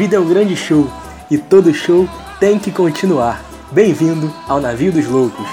vida é um grande show e todo show tem que continuar. Bem-vindo ao Navio dos Loucos.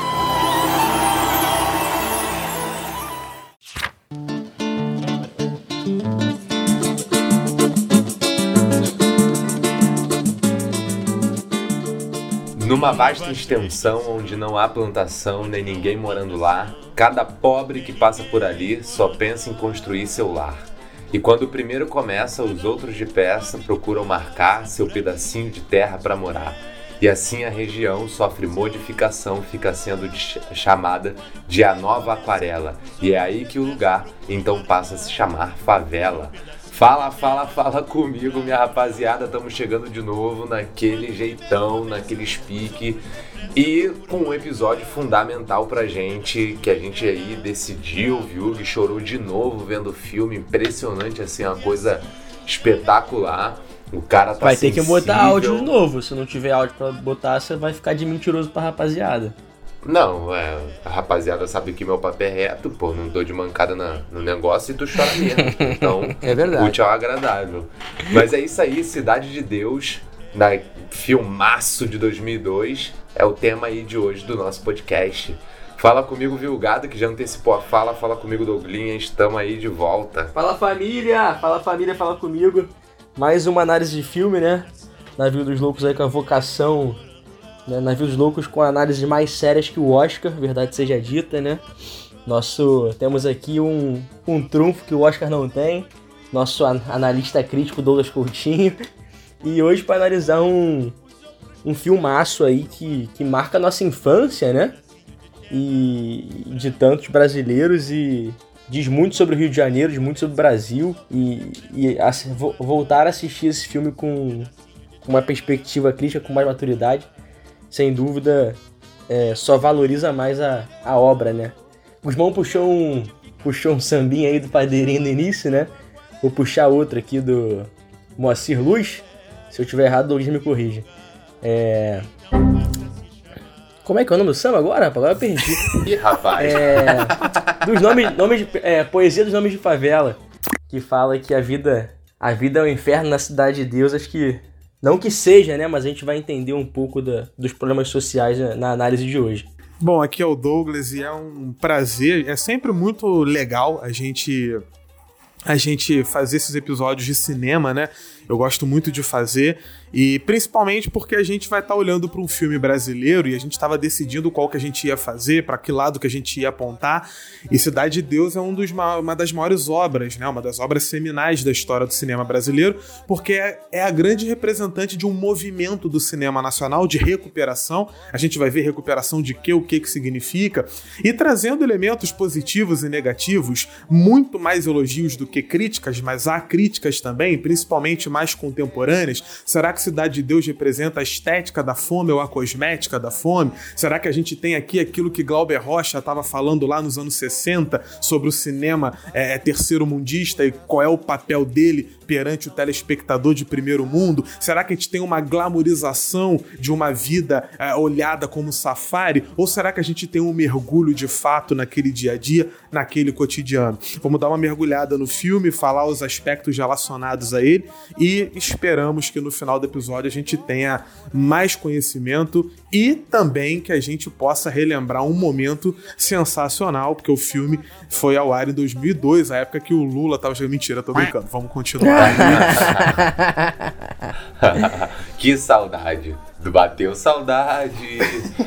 Numa vasta extensão onde não há plantação nem ninguém morando lá, cada pobre que passa por ali só pensa em construir seu lar. E quando o primeiro começa, os outros de peça procuram marcar seu pedacinho de terra para morar. E assim a região sofre modificação, fica sendo de chamada de a nova aquarela. E é aí que o lugar então passa a se chamar favela. Fala, fala, fala comigo, minha rapaziada. Estamos chegando de novo naquele jeitão, naquele speak. E com um episódio fundamental pra gente, que a gente aí decidiu, viu? E chorou de novo vendo o filme. Impressionante, assim, uma coisa espetacular. O cara tá Vai sensível. ter que botar áudio de novo. Se não tiver áudio pra botar, você vai ficar de mentiroso pra rapaziada. Não, é, a rapaziada sabe que meu papel é reto, pô, não dou de mancada na, no negócio e tu chora mesmo. Então, É verdade. útil ao agradável. Mas é isso aí, Cidade de Deus, na filmaço de 2002, é o tema aí de hoje do nosso podcast. Fala comigo, Vilgado, que já antecipou a fala, fala comigo, Douglinha, estamos aí de volta. Fala família! Fala família, fala comigo. Mais uma análise de filme, né? Navio dos Loucos aí com a vocação. Né? Navio dos Loucos com análises mais sérias que o Oscar, verdade seja dita, né? Nosso. Temos aqui um, um trunfo que o Oscar não tem. Nosso an- analista crítico Douglas Coutinho. E hoje para analisar um, um filmaço aí que, que marca a nossa infância, né? E de tantos brasileiros e diz muito sobre o Rio de Janeiro, diz muito sobre o Brasil e, e vo- voltar a assistir esse filme com, uma perspectiva crítica, com mais maturidade, sem dúvida, é, só valoriza mais a, a obra, né? Guzmão puxou um, puxou um sambinha aí do Padeirinho no início, né? Vou puxar outro aqui do Moacir Luz. Se eu tiver errado, Douglas me corrige. É... Como é que é o nome do samba agora? rapaz? Agora eu perdi. Ih, rapaz, É, dos nomes, nomes de, é, poesia dos nomes de favela, que fala que a vida, a vida é um inferno na cidade de Deus. Acho que não que seja, né? Mas a gente vai entender um pouco da- dos problemas sociais na, na análise de hoje. Bom, aqui é o Douglas e é um prazer, é sempre muito legal a gente a gente fazer esses episódios de cinema, né? Eu gosto muito de fazer e principalmente porque a gente vai estar olhando para um filme brasileiro e a gente estava decidindo qual que a gente ia fazer, para que lado que a gente ia apontar. E Cidade de Deus é um dos, ma- uma das maiores obras, né? Uma das obras seminais da história do cinema brasileiro, porque é, é a grande representante de um movimento do cinema nacional de recuperação. A gente vai ver recuperação de quê, o que que significa e trazendo elementos positivos e negativos, muito mais elogios do que críticas, mas há críticas também, principalmente mais contemporâneas. Será que Cidade de Deus representa a estética da fome ou a cosmética da fome? Será que a gente tem aqui aquilo que Glauber Rocha estava falando lá nos anos 60 sobre o cinema é, terceiro mundista e qual é o papel dele perante o telespectador de primeiro mundo? Será que a gente tem uma glamorização de uma vida é, olhada como safari? Ou será que a gente tem um mergulho de fato naquele dia a dia, naquele cotidiano? Vamos dar uma mergulhada no filme, falar os aspectos relacionados a ele e esperamos que no final do episódio a gente tenha mais conhecimento e também que a gente possa relembrar um momento sensacional, porque o filme foi ao ar em 2002, a época que o Lula tava jogando. Mentira, tô brincando, vamos continuar. que saudade. Do Bateu Saudade.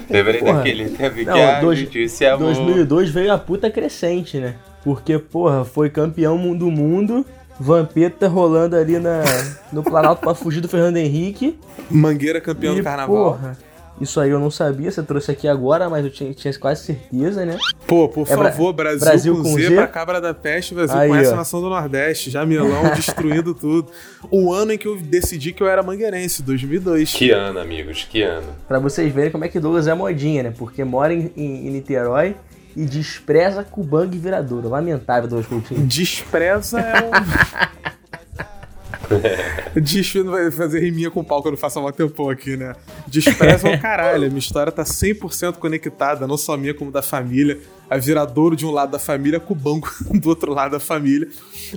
Lembrei Porra. daquele teve Não, que dois- justiça e amor. 2002 veio a puta crescente, né? Porque, porra, foi campeão do mundo, Vampeta rolando ali na, no Planalto pra fugir do Fernando Henrique. Mangueira campeão e, do carnaval. porra, isso aí eu não sabia, você trouxe aqui agora, mas eu tinha, tinha quase certeza, né? Pô, por É Bra- favor, Brasil, Brasil com, com Z, Z? pra Cabra da Peste, Brasil Aí, conhece ó. a nação do Nordeste, Jamilão destruindo tudo. O ano em que eu decidi que eu era mangueirense, 2002. Que ano, amigos, que ano. Pra vocês verem como é que Douglas é modinha, né? Porque mora em, em- em Niterói e despreza Cubangue e Viradouro. Lamentável, Douglas Coutinho. Despreza é um... Desfio não vai fazer riminha com pau que eu não faço há muito tempo aqui, né? Despreza é um caralho. A minha história tá 100% conectada, não só minha, como da família. a Viradouro de um lado da família, Cubango do outro lado da família,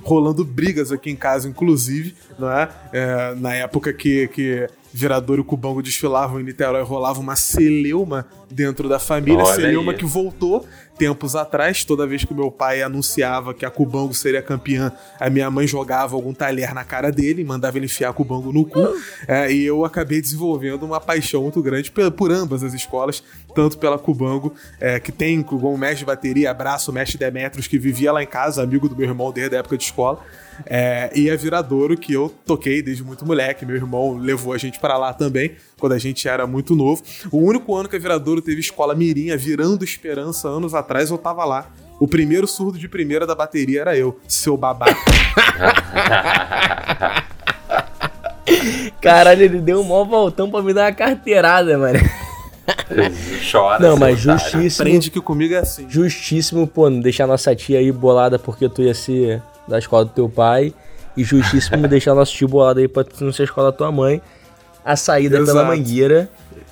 rolando brigas aqui em casa, inclusive, não é? é na época que, que Viradouro e Cubango desfilavam em Niterói, rolava uma celeuma dentro da família, Olha celeuma aí. que voltou tempos atrás, toda vez que meu pai anunciava que a Cubango seria campeã, a minha mãe jogava algum talher na cara dele, mandava ele enfiar a Cubango no cu, é, e eu acabei desenvolvendo uma paixão muito grande por, ambas as escolas, tanto pela Cubango, é, que tem como mestre de bateria, abraço, mestre Demetrios, que vivia lá em casa, amigo do meu irmão desde a época de escola, é, e a Viradouro, que eu toquei desde muito moleque. Meu irmão levou a gente para lá também, quando a gente era muito novo. O único ano que a Viradouro teve escola mirinha, virando esperança, anos atrás, eu tava lá. O primeiro surdo de primeira da bateria era eu, seu babaca. Caralho, ele deu um maior voltão pra me dar uma carteirada, mano. Chora. Não, mas justíssimo. Aprende que comigo é assim. Justíssimo, pô, não deixar nossa tia aí bolada porque tu ia ser da escola do teu pai. E justíssimo me deixar nosso tio bolado aí pra não ser a escola da tua mãe. A saída Exato. pela mangueira.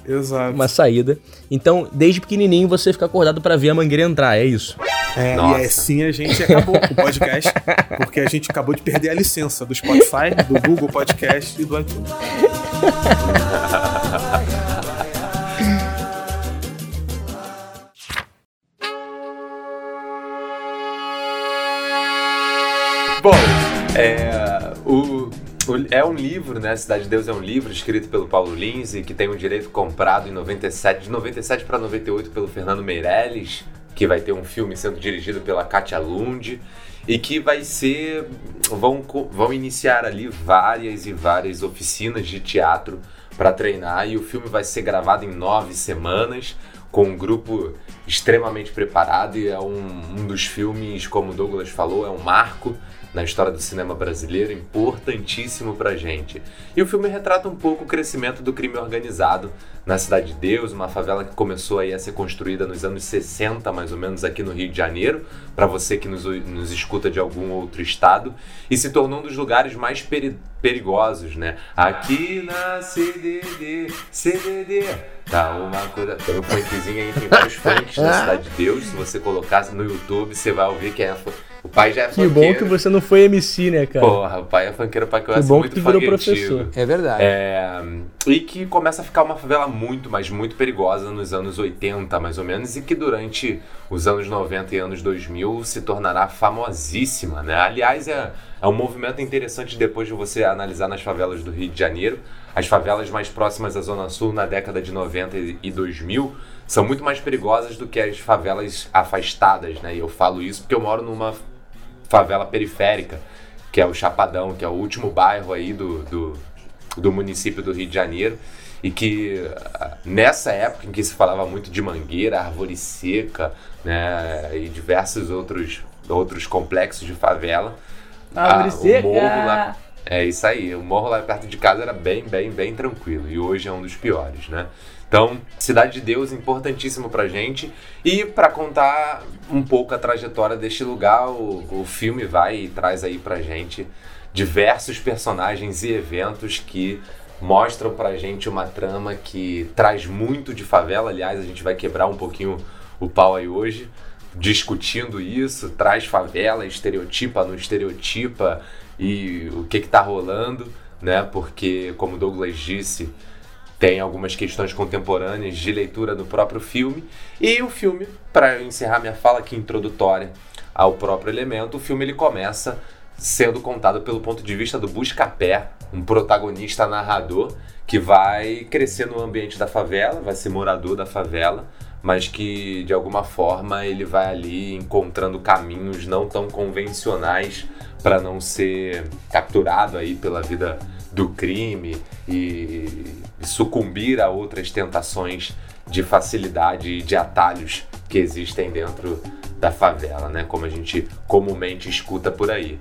Exato. Uma saída. Então, desde pequenininho você fica acordado para ver a mangueira entrar, é isso. É, Nossa. e assim a gente acabou com o podcast, porque a gente acabou de perder a licença do Spotify, do Google Podcast e do iTunes. Bom, é, o, o, é um livro, né? Cidade de Deus é um livro escrito pelo Paulo Lins e que tem um direito comprado em 97, de 97 para 98 pelo Fernando Meirelles, que vai ter um filme sendo dirigido pela Katia Lund e que vai ser vão, vão iniciar ali várias e várias oficinas de teatro para treinar e o filme vai ser gravado em nove semanas com um grupo extremamente preparado e é um, um dos filmes, como o Douglas falou, é um marco na história do cinema brasileiro, importantíssimo pra gente. E o filme retrata um pouco o crescimento do crime organizado na Cidade de Deus, uma favela que começou aí a ser construída nos anos 60, mais ou menos, aqui no Rio de Janeiro, para você que nos, nos escuta de algum outro estado, e se tornou um dos lugares mais peri perigosos, né? Aqui na CDD, CDD, tá uma coisa... Tem um funkzinho aí, tem vários funks na Cidade de Deus, se você colocar no YouTube, você vai ouvir que é o pai já é Que bom que você não foi MC, né, cara? Porra, o pai é funkeiro pra que eu Que bom que tu virou professor. É verdade. É... E que começa a ficar uma favela muito, mas muito perigosa nos anos 80, mais ou menos, e que durante os anos 90 e anos 2000 se tornará famosíssima, né? Aliás, é, é um movimento interessante depois de você analisar nas favelas do Rio de Janeiro. As favelas mais próximas à Zona Sul na década de 90 e 2000 são muito mais perigosas do que as favelas afastadas, né? E eu falo isso porque eu moro numa favela periférica, que é o Chapadão, que é o último bairro aí do, do, do município do Rio de Janeiro e que nessa época em que se falava muito de mangueira, árvore seca, né, e diversos outros outros complexos de favela, árvore a, seca. O morro lá, é isso aí, o morro lá perto de casa era bem, bem, bem tranquilo e hoje é um dos piores, né? Então, Cidade de Deus, importantíssimo pra gente. E para contar um pouco a trajetória deste lugar, o, o filme vai e traz aí pra gente diversos personagens e eventos que mostram pra gente uma trama que traz muito de favela. Aliás, a gente vai quebrar um pouquinho o pau aí hoje, discutindo isso, traz favela, estereotipa, não estereotipa e o que que tá rolando, né? Porque, como Douglas disse, tem algumas questões contemporâneas de leitura do próprio filme. E o filme, para encerrar minha fala aqui introdutória ao próprio elemento, o filme ele começa sendo contado pelo ponto de vista do Buscapé, um protagonista narrador que vai crescer no ambiente da favela, vai ser morador da favela, mas que de alguma forma ele vai ali encontrando caminhos não tão convencionais para não ser capturado aí pela vida do crime e sucumbir a outras tentações de facilidade e de atalhos que existem dentro da favela, né? Como a gente comumente escuta por aí.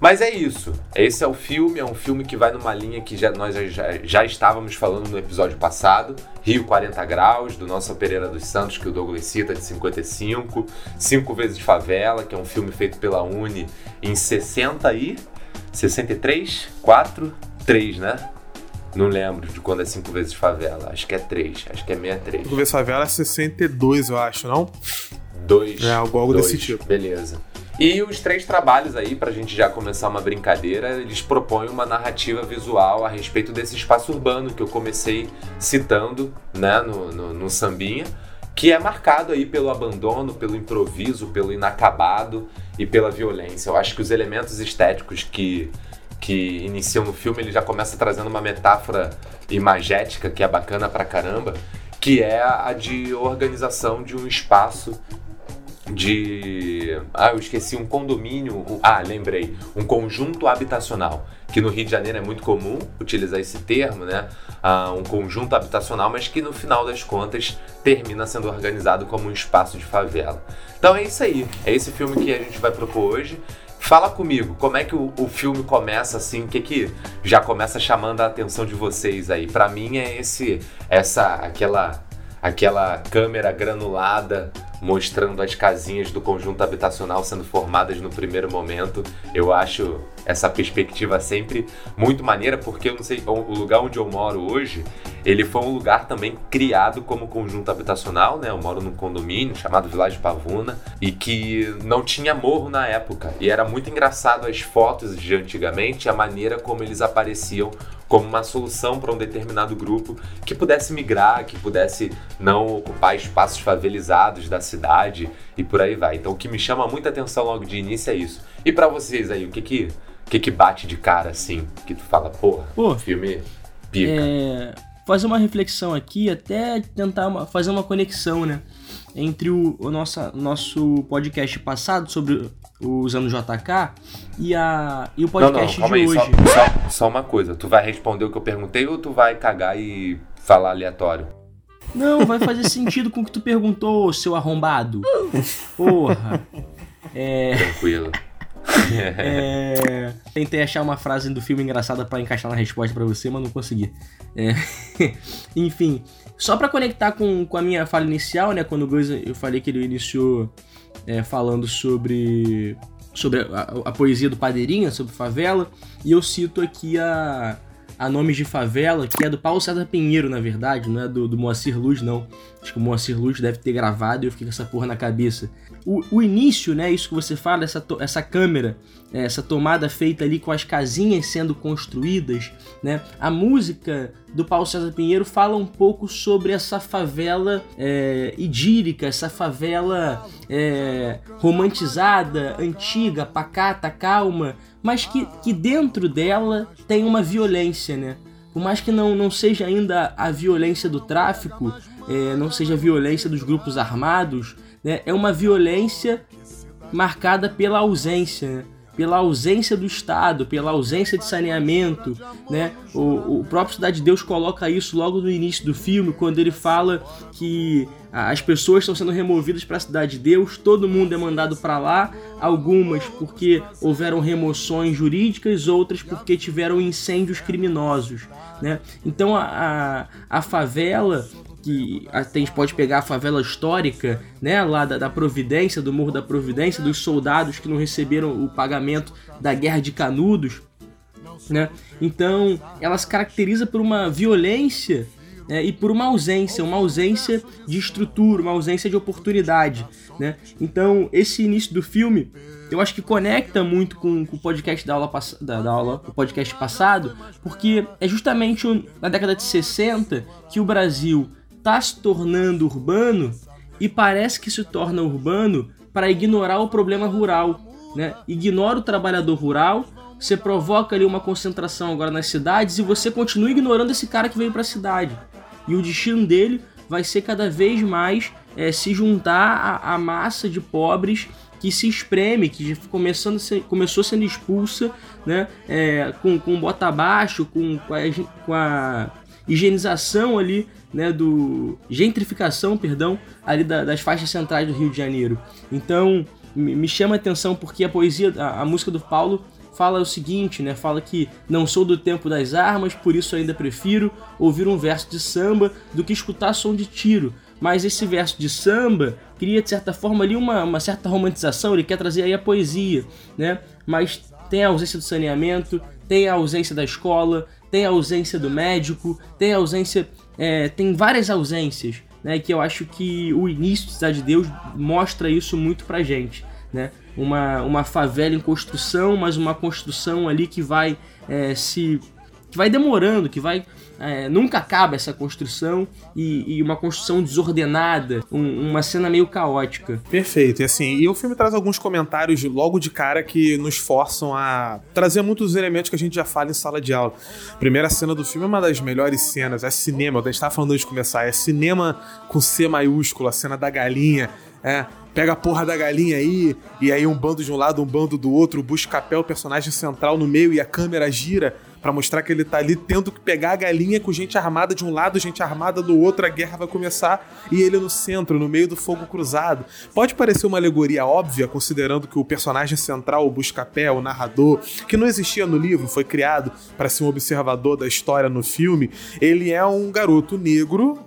Mas é isso. Esse é o filme, é um filme que vai numa linha que já, nós já, já estávamos falando no episódio passado, Rio 40 Graus, do nosso Pereira dos Santos, que o Douglas cita, de 55, Cinco Vezes Favela, que é um filme feito pela Uni em 60 e... 63? 4? 3, né? Não lembro de quando é 5 vezes favela. Acho que é 3. Acho que é 63. 5 vezes favela é 62, eu acho, não? Dois. É, algo, algo dois. desse tipo. Beleza. E os três trabalhos aí, pra gente já começar uma brincadeira, eles propõem uma narrativa visual a respeito desse espaço urbano que eu comecei citando, né, no, no, no sambinha, que é marcado aí pelo abandono, pelo improviso, pelo inacabado e pela violência. Eu acho que os elementos estéticos que, que iniciam no filme, ele já começa trazendo uma metáfora imagética que é bacana pra caramba, que é a de organização de um espaço de. Ah, eu esqueci um condomínio. Ah, lembrei. Um conjunto habitacional. Que no Rio de Janeiro é muito comum utilizar esse termo, né? Ah, um conjunto habitacional, mas que no final das contas termina sendo organizado como um espaço de favela. Então é isso aí. É esse filme que a gente vai propor hoje. Fala comigo, como é que o, o filme começa assim? O que que já começa chamando a atenção de vocês aí? Pra mim é esse, essa, aquela aquela câmera granulada mostrando as casinhas do conjunto habitacional sendo formadas no primeiro momento. Eu acho essa perspectiva sempre muito maneira, porque eu não sei, o lugar onde eu moro hoje, ele foi um lugar também criado como conjunto habitacional, né? Eu moro num condomínio chamado Village Pavuna e que não tinha morro na época. E era muito engraçado as fotos de antigamente, a maneira como eles apareciam como uma solução para um determinado grupo que pudesse migrar, que pudesse não ocupar espaços favelizados da cidade e por aí vai. Então o que me chama muita atenção logo de início é isso. E para vocês aí, o que que, o que que bate de cara assim? Que tu fala, porra, Pô, filme pica. é, fazer uma reflexão aqui, até tentar uma- fazer uma conexão, né? Entre o, o nossa, nosso podcast passado sobre os anos JK e, a, e o Não, não, podcast calma de aí, hoje. só, só, só uma coisa. Tu vai responder o que eu perguntei ou tu vai cagar e falar aleatório? Não, vai fazer sentido com o que tu perguntou, seu arrombado. Porra. É, Tranquilo. é, tentei achar uma frase do filme engraçada pra encaixar na resposta pra você, mas não consegui. É, enfim, só pra conectar com, com a minha fala inicial, né? Quando o eu falei que ele iniciou é, falando sobre, sobre a, a poesia do Padeirinha, sobre favela, e eu cito aqui a, a Nomes de Favela, que é do Paulo César Pinheiro, na verdade, não é do, do Moacir Luz, não. Acho que o Moacir Luz deve ter gravado e eu fiquei com essa porra na cabeça. O, o início, né, isso que você fala, essa, essa câmera, é, essa tomada feita ali com as casinhas sendo construídas, né? A música do Paulo César Pinheiro fala um pouco sobre essa favela é, idílica, essa favela é, romantizada, antiga, pacata, calma, mas que, que dentro dela tem uma violência, né? Por mais que não, não seja ainda a violência do tráfico, é, não seja a violência dos grupos armados, né? É uma violência marcada pela ausência, né? pela ausência do Estado, pela ausência de saneamento, né? O, o próprio Cidade de Deus coloca isso logo no início do filme, quando ele fala que as pessoas estão sendo removidas para a Cidade de Deus, todo mundo é mandado para lá, algumas porque houveram remoções jurídicas, outras porque tiveram incêndios criminosos, né? Então a, a, a favela que a gente pode pegar a favela histórica, né, lá da, da Providência, do Morro da Providência, dos soldados que não receberam o pagamento da Guerra de Canudos, né? Então, ela se caracteriza por uma violência né, e por uma ausência, uma ausência de estrutura, uma ausência de oportunidade, né? Então, esse início do filme, eu acho que conecta muito com, com o podcast da aula, da, da aula, o podcast passado, porque é justamente na década de 60 que o Brasil está se tornando urbano e parece que se torna urbano para ignorar o problema rural, né? Ignora o trabalhador rural, você provoca ali uma concentração agora nas cidades e você continua ignorando esse cara que veio para a cidade. E o destino dele vai ser cada vez mais é, se juntar à, massa de pobres que se espreme, que começando ser- começou sendo expulsa, né? É, com, com bota abaixo, com, com, a, com a higienização ali, né? Do gentrificação, perdão, ali da- das faixas centrais do Rio de Janeiro. Então me, me chama a atenção porque a poesia, a, a música do Paulo fala o seguinte, né? Fala que não sou do tempo das armas, por isso ainda prefiro ouvir um verso de samba do que escutar som de tiro. Mas esse verso de samba cria, de certa forma, ali uma, uma certa romantização, ele quer trazer aí a poesia, né? Mas tem a ausência do saneamento, tem a ausência da escola, tem a ausência do médico, tem a ausência. é, tem várias ausências. né, que eu acho que o início de Cidade de Deus mostra isso muito pra gente, né? Uma, uma favela em construção, mas uma construção ali que vai é, se que vai demorando, que vai é, nunca acaba essa construção e, e uma construção desordenada, um, uma cena meio caótica. Perfeito. E assim, e o filme traz alguns comentários logo de cara que nos forçam a trazer muitos elementos que a gente já fala em sala de aula. Primeira cena do filme é uma das melhores cenas, é cinema, gente estava falando antes de começar, é cinema com C maiúsculo, a cena da galinha, é, pega a porra da galinha aí, e aí um bando de um lado, um bando do outro, o Buscapé, o personagem central no meio, e a câmera gira para mostrar que ele tá ali tendo que pegar a galinha com gente armada de um lado, gente armada do outro, a guerra vai começar e ele no centro, no meio do fogo cruzado. Pode parecer uma alegoria óbvia, considerando que o personagem central, o buscapé, o narrador, que não existia no livro, foi criado para ser um observador da história no filme, ele é um garoto negro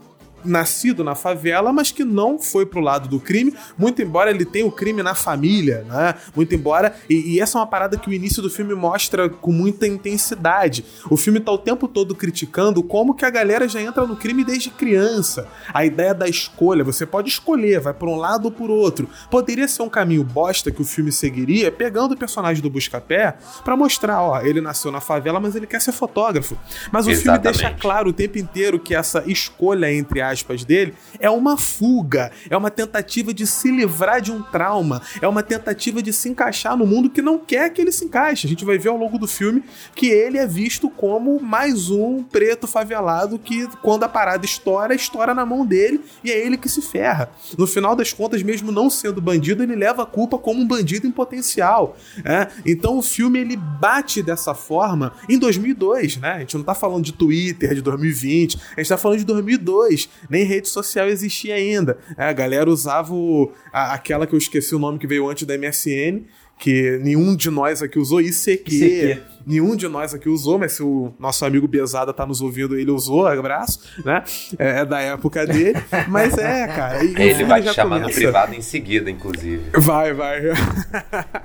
nascido na favela, mas que não foi pro lado do crime, muito embora ele tenha o crime na família, né? Muito embora. E, e, essa é uma parada que o início do filme mostra com muita intensidade. O filme tá o tempo todo criticando como que a galera já entra no crime desde criança. A ideia da escolha, você pode escolher, vai por um lado ou por outro. Poderia ser um caminho bosta que o filme seguiria, pegando o personagem do Buscapé para mostrar, ó, ele nasceu na favela, mas ele quer ser fotógrafo. Mas o Exatamente. filme deixa claro o tempo inteiro que essa escolha entre aspas, dele, é uma fuga, é uma tentativa de se livrar de um trauma, é uma tentativa de se encaixar no mundo que não quer que ele se encaixe. A gente vai ver ao longo do filme que ele é visto como mais um preto favelado que, quando a parada estoura, estoura na mão dele e é ele que se ferra. No final das contas, mesmo não sendo bandido, ele leva a culpa como um bandido em potencial. É? Então o filme ele bate dessa forma em 2002, né? A gente não tá falando de Twitter de 2020, a gente tá falando de 2002, nem rede social existia ainda. É, a galera usava o, a, aquela que eu esqueci o nome que veio antes da MSN, que nenhum de nós aqui usou, ICQ. ICQ. Nenhum de nós aqui usou, mas se o nosso amigo Besada tá nos ouvindo, ele usou, abraço, né? É, é da época dele. Mas é, cara. ele vai te chamar no privado em seguida, inclusive. Vai, vai.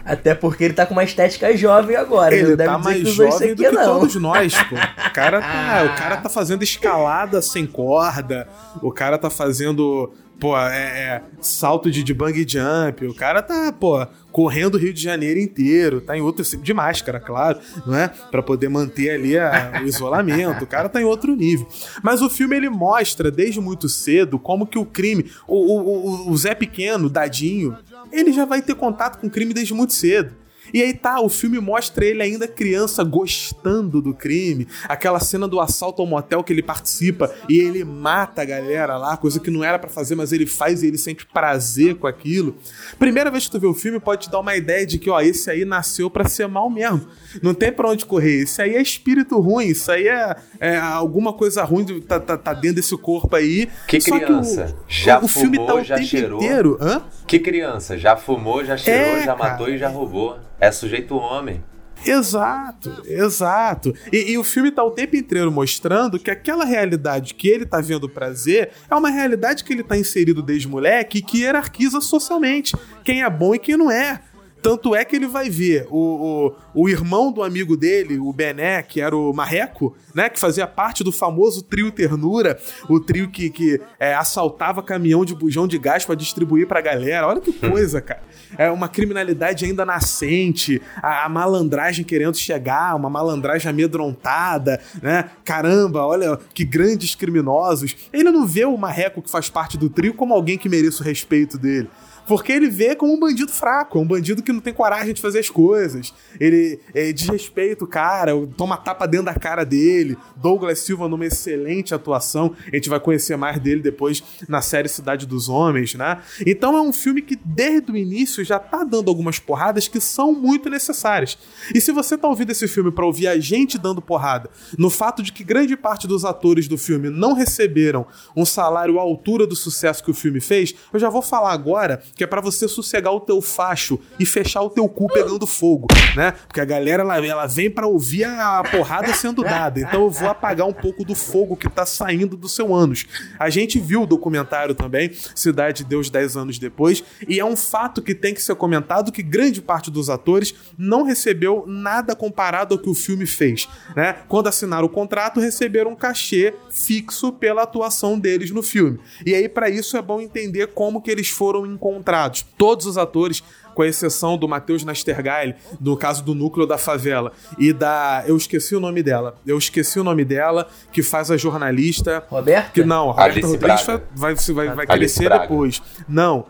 Até porque ele tá com uma estética jovem agora. Ele tá mais jovem do que não. todos nós, pô. O cara, tá, o cara tá fazendo escalada sem corda, o cara tá fazendo pô, é, é, salto de, de bang jump, o cara tá, pô, correndo o Rio de Janeiro inteiro, tá em outro de máscara, claro, não é? Para poder manter ali a, o isolamento. O cara tá em outro nível. Mas o filme ele mostra desde muito cedo como que o crime, o, o, o Zé Pequeno, Dadinho, ele já vai ter contato com o crime desde muito cedo. E aí tá, o filme mostra ele ainda criança gostando do crime. Aquela cena do assalto ao motel que ele participa e ele mata a galera lá, coisa que não era para fazer, mas ele faz e ele sente prazer com aquilo. Primeira vez que tu vê o filme pode te dar uma ideia de que, ó, esse aí nasceu para ser mal mesmo. Não tem pra onde correr. Isso aí é espírito ruim, isso aí é, é alguma coisa ruim tá, tá, tá, dentro desse corpo aí. Que Só criança? Que o, já o, o fumou, filme tá o já tempo cheirou. Inteiro. Hã? Que criança? Já fumou, já cheirou, é, já cara. matou e já roubou. É sujeito homem. Exato, exato. E, e, o filme tá o tempo inteiro mostrando que aquela realidade que ele tá vendo prazer é uma realidade que ele tá inserido desde moleque e que hierarquiza socialmente quem é bom e quem não é. Tanto é que ele vai ver o, o, o, irmão do amigo dele, o Bené, que era o Marreco, né? Que fazia parte do famoso trio Ternura, o trio que, que é, assaltava caminhão de bujão de gás para distribuir pra galera. Olha que coisa, cara. É uma criminalidade ainda nascente, a, a, malandragem querendo chegar, uma malandragem amedrontada, né? Caramba, olha que grandes criminosos. Ele não vê o Marreco que faz parte do trio como alguém que mereça o respeito dele. Porque ele vê como um bandido fraco, um bandido que não tem coragem de fazer as coisas. Ele é, desrespeita o cara, toma tapa dentro da cara dele. Douglas Silva numa excelente atuação. A gente vai conhecer mais dele depois na série Cidade dos Homens, né? Então é um filme que desde o início já tá dando algumas porradas que são muito necessárias. E se você tá ouvindo esse filme para ouvir a gente dando porrada, no fato de que grande parte dos atores do filme não receberam um salário à altura do sucesso que o filme fez, eu já vou falar agora que é para você sossegar o teu facho e fechar o teu cu pegando fogo, né? Porque a galera ela, ela vem para ouvir a porrada sendo dada. Então eu vou apagar um pouco do fogo que tá saindo do seu ânus. A gente viu o documentário também, Cidade de Deus 10 anos depois, e é um fato que tem que ser comentado que grande parte dos atores não recebeu nada comparado ao que o filme fez, né? Quando assinaram o contrato, receberam um cachê fixo pela atuação deles no filme. E aí para isso é bom entender como que eles foram encontrados. Todos os atores com exceção do Matheus Nastergaile, no caso do núcleo da favela, e da. Eu esqueci o nome dela. Eu esqueci o nome dela, que faz a jornalista. Roberta? Que não, Roberta Alice Rodrigues Braga. vai, vai, vai, vai crescer Braga. depois. Não.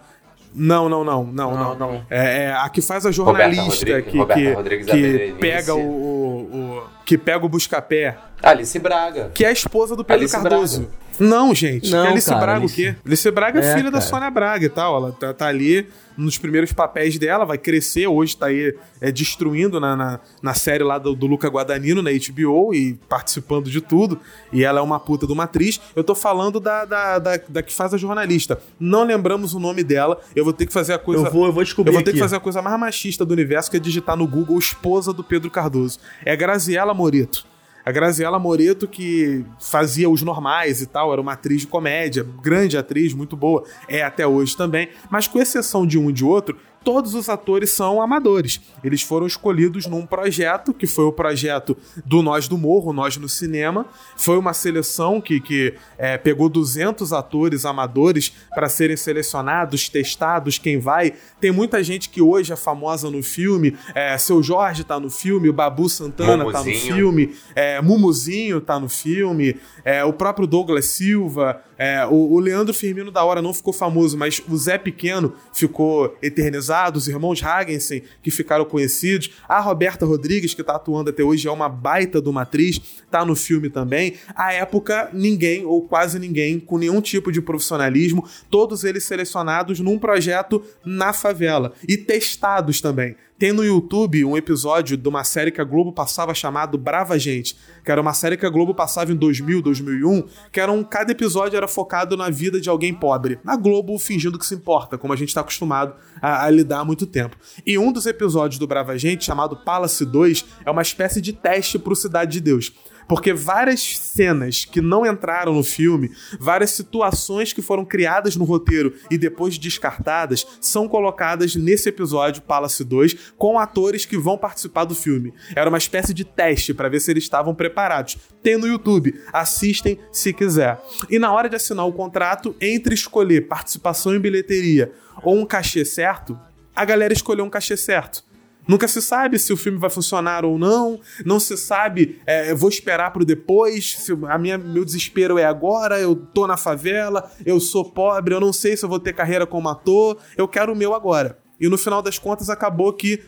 Não, não, não, não, não. não. É, é, a que faz a jornalista Rodrigues, que, que, que pega o, o, o, que pega o busca-pé. Alice Braga. Que é a esposa do Pedro Alice Cardoso. Braga. Não, gente. Não, Alice cara, Braga Alice... o quê? Alice Braga é, é filha cara. da Sônia Braga e tal. Ela tá, tá, ali nos primeiros papéis dela, vai crescer. Hoje tá aí é, destruindo na, na, na, série lá do, do Luca Guadagnino, na HBO, e participando de tudo. E ela é uma puta de uma atriz. Eu tô falando da, da, da, da, que faz a jornalista. Não lembramos o nome dela. Eu vou ter que fazer a coisa. Eu vou, eu vou descobrir. Eu vou ter aqui. que fazer a coisa mais machista do universo, que é digitar no Google esposa do Pedro Cardoso. É Graziela Morito. A Graziella Moreto, que fazia os normais e tal, era uma atriz de comédia, grande atriz, muito boa, é até hoje também, mas com exceção de um e de outro, todos os atores são amadores. Eles foram escolhidos num projeto, que foi o projeto do Nós do Morro, Nós no Cinema. Foi uma seleção que, que é, pegou 200 atores amadores para serem selecionados, testados, quem vai. Tem muita gente que hoje é famosa no filme. É, Seu Jorge tá no filme, o Babu Santana Mumuzinho. tá no filme, é, Mumuzinho tá no filme, é, o próprio Douglas Silva. É, o, o, Leandro Firmino da hora não ficou famoso, mas o Zé Pequeno ficou eternizado, os irmãos Hagensen, que ficaram conhecidos. A Roberta Rodrigues, que tá atuando até hoje, é uma baita de uma atriz, tá no filme também. À época, ninguém, ou quase ninguém, com nenhum tipo de profissionalismo, todos eles selecionados num projeto na favela e testados também. Tem no YouTube um episódio de uma série que a Globo passava chamado Brava Gente, que era uma série que a Globo passava em 2000, 2001, que era um, cada episódio era focado na vida de alguém pobre. Na Globo fingindo que se importa, como a gente está acostumado a, a, lidar há muito tempo. E um dos episódios do Brava Gente, chamado Palace 2, é uma espécie de teste para o Cidade de Deus. Porque várias cenas que não entraram no filme, várias situações que foram criadas no roteiro e depois descartadas, são colocadas nesse episódio Palace 2 com atores que vão participar do filme. Era uma espécie de teste para ver se eles estavam preparados. Tem no YouTube, assistem se quiser. E na hora de assinar o contrato, entre escolher participação em bilheteria ou um cachê certo, a galera escolheu um cachê certo. Nunca se sabe se o filme vai funcionar ou não. Não se sabe, é, eu vou esperar pro depois. Se a minha, meu desespero é agora. Eu tô na favela, eu sou pobre, eu não sei se eu vou ter carreira como ator. Eu quero o meu agora. E no final das contas acabou que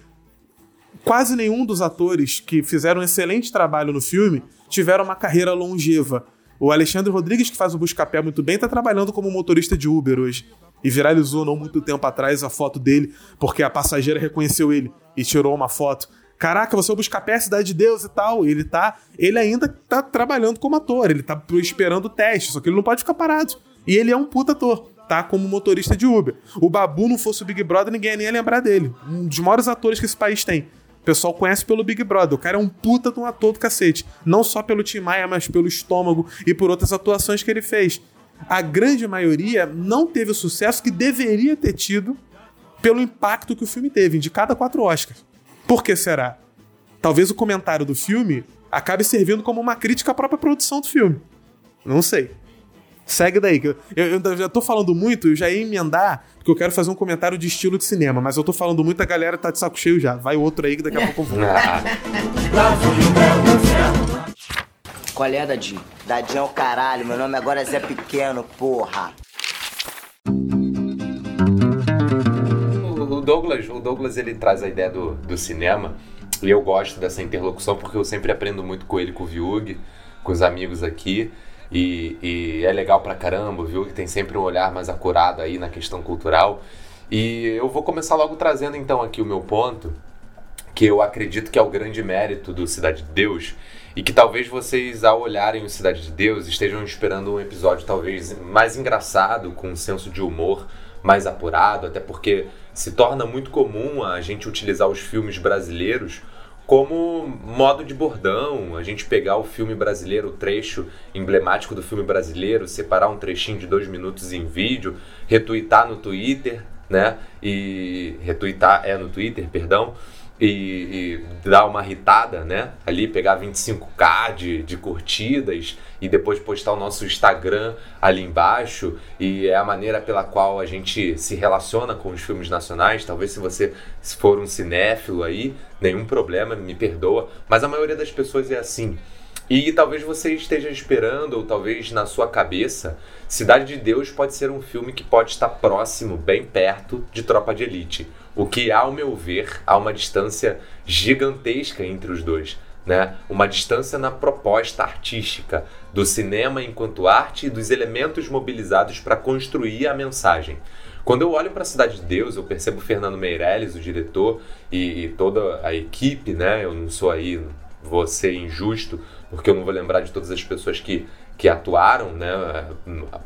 quase nenhum dos atores que fizeram um excelente trabalho no filme tiveram uma carreira longeva. O Alexandre Rodrigues, que faz o Buscapé muito bem, tá trabalhando como motorista de Uber hoje. E viralizou não muito tempo atrás a foto dele, porque a passageira reconheceu ele e tirou uma foto. Caraca, você é o Buscapé, Cidade de Deus e tal. Ele tá. Ele ainda tá trabalhando como ator, ele tá esperando o teste, só que ele não pode ficar parado. E ele é um puta ator tá como motorista de Uber. O Babu não fosse o Big Brother, ninguém ia lembrar dele. Um dos maiores atores que esse país tem. O pessoal conhece pelo Big Brother. O cara é um puta de um ator do cacete. Não só pelo Tim Maia, mas pelo estômago e por outras atuações que ele fez. A grande maioria não teve o sucesso que deveria ter tido pelo impacto que o filme teve, indicado a quatro Oscars. Por que será? Talvez o comentário do filme acabe servindo como uma crítica à própria produção do filme. Não sei. Segue daí. Que eu, eu, eu, já tô falando muito, eu já ia emendar, porque eu quero fazer um comentário de estilo de cinema, mas eu tô falando muito, a galera tá de saco cheio já. Vai outro aí que daqui a pouco eu vou. Qual é, Dadinho? Dadinho é o caralho, meu nome agora é Zé Pequeno, porra. Douglas, o Douglas ele traz a ideia do, do cinema e eu gosto dessa interlocução porque eu sempre aprendo muito com ele, com o Viug, com os amigos aqui. E, e, é legal pra caramba, o Viug tem sempre um olhar mais acurado aí na questão cultural. E eu vou começar logo trazendo então aqui o meu ponto, que eu acredito que é o grande mérito do Cidade de Deus, E que talvez vocês, ao olharem o Cidade de Deus, estejam esperando um episódio talvez mais engraçado, com um senso de humor mais apurado, até porque se torna muito comum a gente utilizar os filmes brasileiros como modo de bordão, a gente pegar o filme brasileiro, o trecho emblemático do filme brasileiro, separar um trechinho de dois minutos em vídeo, retweetar no Twitter, né? E retweetar é no Twitter, perdão, e, e, dar uma irritada, né? Ali pegar 25k de, de curtidas e depois postar o nosso Instagram ali embaixo. E é a maneira pela qual a gente se relaciona com os filmes nacionais. Talvez se você for um cinéfilo aí, nenhum problema, me perdoa. Mas a maioria das pessoas é assim. E talvez você esteja esperando, ou talvez na sua cabeça, Cidade de Deus pode ser um filme que pode estar próximo, bem perto de Tropa de Elite. O que, ao meu ver, há uma distância gigantesca entre os dois. Né? Uma distância na proposta artística do cinema enquanto arte e dos elementos mobilizados para construir a mensagem. Quando eu olho para a Cidade de Deus, eu percebo Fernando Meirelles, o diretor, e, e toda a equipe, né? Eu não sou aí, vou ser injusto, porque eu não vou lembrar de todas as pessoas que, que atuaram né,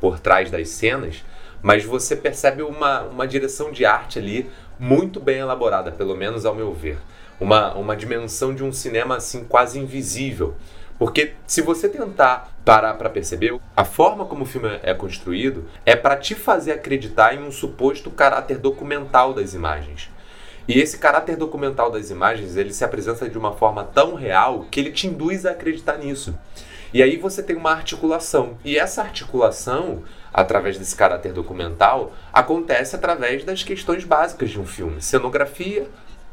por trás das cenas, mas você percebe uma, uma direção de arte ali muito bem elaborada, pelo menos ao meu ver. Uma, uma dimensão de um cinema assim quase invisível. Porque se você tentar parar para perceber, a forma como o filme é construído é para te fazer acreditar em um suposto caráter documental das imagens. E esse caráter documental das imagens, ele se apresenta de uma forma tão real que ele te induz a acreditar nisso. E aí você tem uma articulação. E essa articulação através desse caráter documental acontece através das questões básicas de um filme. Cenografia,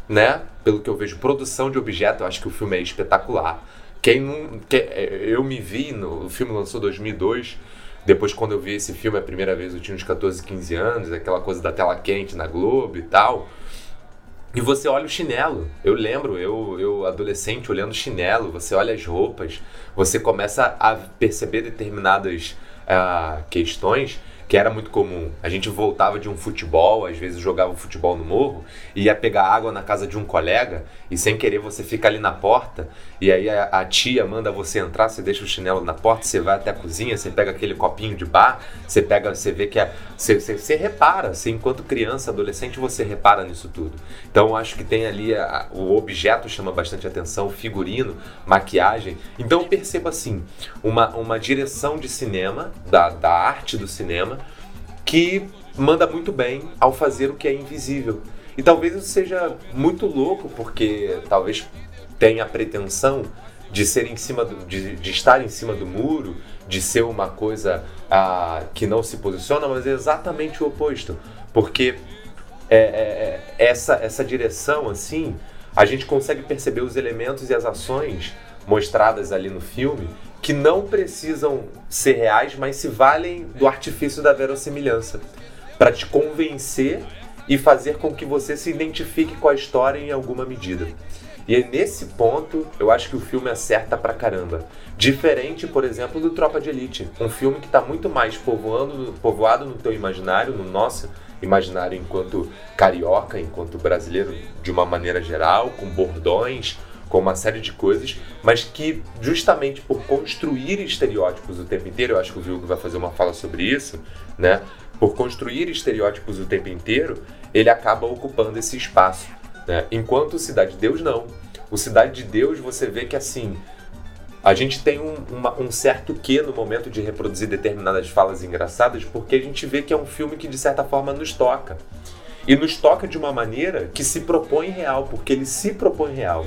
né? Pelo que eu vejo, produção de objeto, eu acho que o filme é espetacular. Quem não, que, é, eu me vi no o filme lançou em 2002. Depois, quando eu vi esse filme a primeira vez, eu tinha uns 14, 15 anos, aquela coisa da tela quente na Globo e tal. E você olha o chinelo. Eu lembro, eu, eu adolescente olhando chinelo, você olha as roupas, você começa a perceber determinadas uh, questões que era muito comum. A gente voltava de um futebol, às vezes jogava futebol no morro, ia pegar água na casa de um colega, e sem querer você fica ali na porta, e aí a, a, tia manda você entrar, você deixa o chinelo na porta, você vai até a cozinha, você pega aquele copinho de bar, você pega, você vê que é, você, você, você repara, você, enquanto criança, adolescente, você repara nisso tudo. Então acho que tem ali a, o objeto chama bastante atenção, o figurino, maquiagem. Então percebo assim, uma, uma direção de cinema, da, da arte do cinema, que manda muito bem ao fazer o que é invisível. E talvez isso seja muito louco, porque talvez tenha a pretensão de ser em cima do, de, de estar em cima do muro, de ser uma coisa ah, que não se posiciona, mas é exatamente o oposto. Porque é, é, é, essa, essa direção, assim, a gente consegue perceber os elementos e as ações mostradas ali no filme que não precisam ser reais, mas se valem do artifício da verossimilhança para te convencer e fazer com que você se identifique com a história em alguma medida. E é nesse ponto eu acho que o filme acerta pra caramba. Diferente, por exemplo, do Tropa de Elite, um filme que está muito mais povoando, povoado no teu imaginário, no nosso imaginário enquanto carioca, enquanto brasileiro de uma maneira geral, com bordões, com uma série de coisas, mas que justamente por construir estereótipos o tempo inteiro, eu acho que o Vilgo vai fazer uma fala sobre isso, né? Por construir estereótipos o tempo inteiro, ele acaba ocupando esse espaço. Né? Enquanto Cidade de Deus não. O Cidade de Deus você vê que assim a gente tem um, uma, um certo quê no momento de reproduzir determinadas falas engraçadas, porque a gente vê que é um filme que de certa forma nos toca. E nos toca de uma maneira que se propõe real, porque ele se propõe real.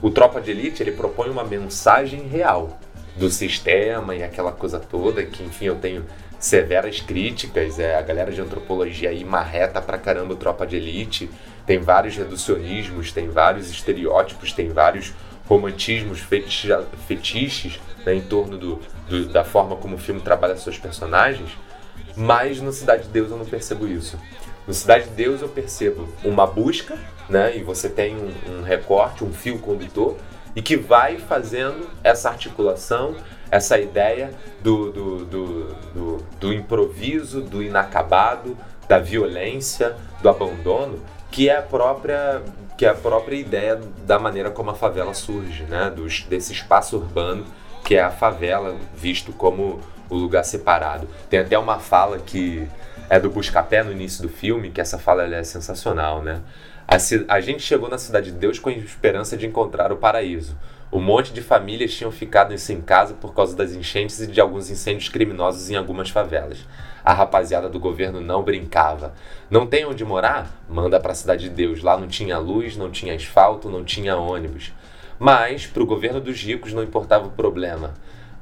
O Tropa de Elite ele propõe uma mensagem real do sistema e aquela coisa toda que, enfim, eu tenho severas críticas. É, a galera de antropologia aí marreta pra caramba o Tropa de Elite. Tem vários reducionismos, tem vários estereótipos, tem vários romantismos, fetiches né, em torno do, do, da forma como o filme trabalha seus personagens. Mas no Cidade de Deus eu não percebo isso. No Cidade de Deus eu percebo uma busca né? E você tem um, um recorte, um fio condutor, e que vai fazendo essa articulação, essa ideia do, do, do, do, do improviso, do inacabado, da violência, do abandono, que é a própria que é a própria ideia da maneira como a favela surge, né? Desse espaço urbano que é a favela, visto como o lugar separado. Tem até uma fala que é do Buscapé no início do filme, que essa fala é sensacional, né? A, a gente chegou na Cidade de Deus com a esperança de encontrar o paraíso. Um monte de famílias tinham ficado sem casa por causa das enchentes e de alguns incêndios criminosos em algumas favelas. A rapaziada do governo não brincava. Não tem onde morar? Manda para a Cidade de Deus. Lá não tinha luz, não tinha asfalto, não tinha ônibus. Mas, para o governo dos ricos, não importava o problema.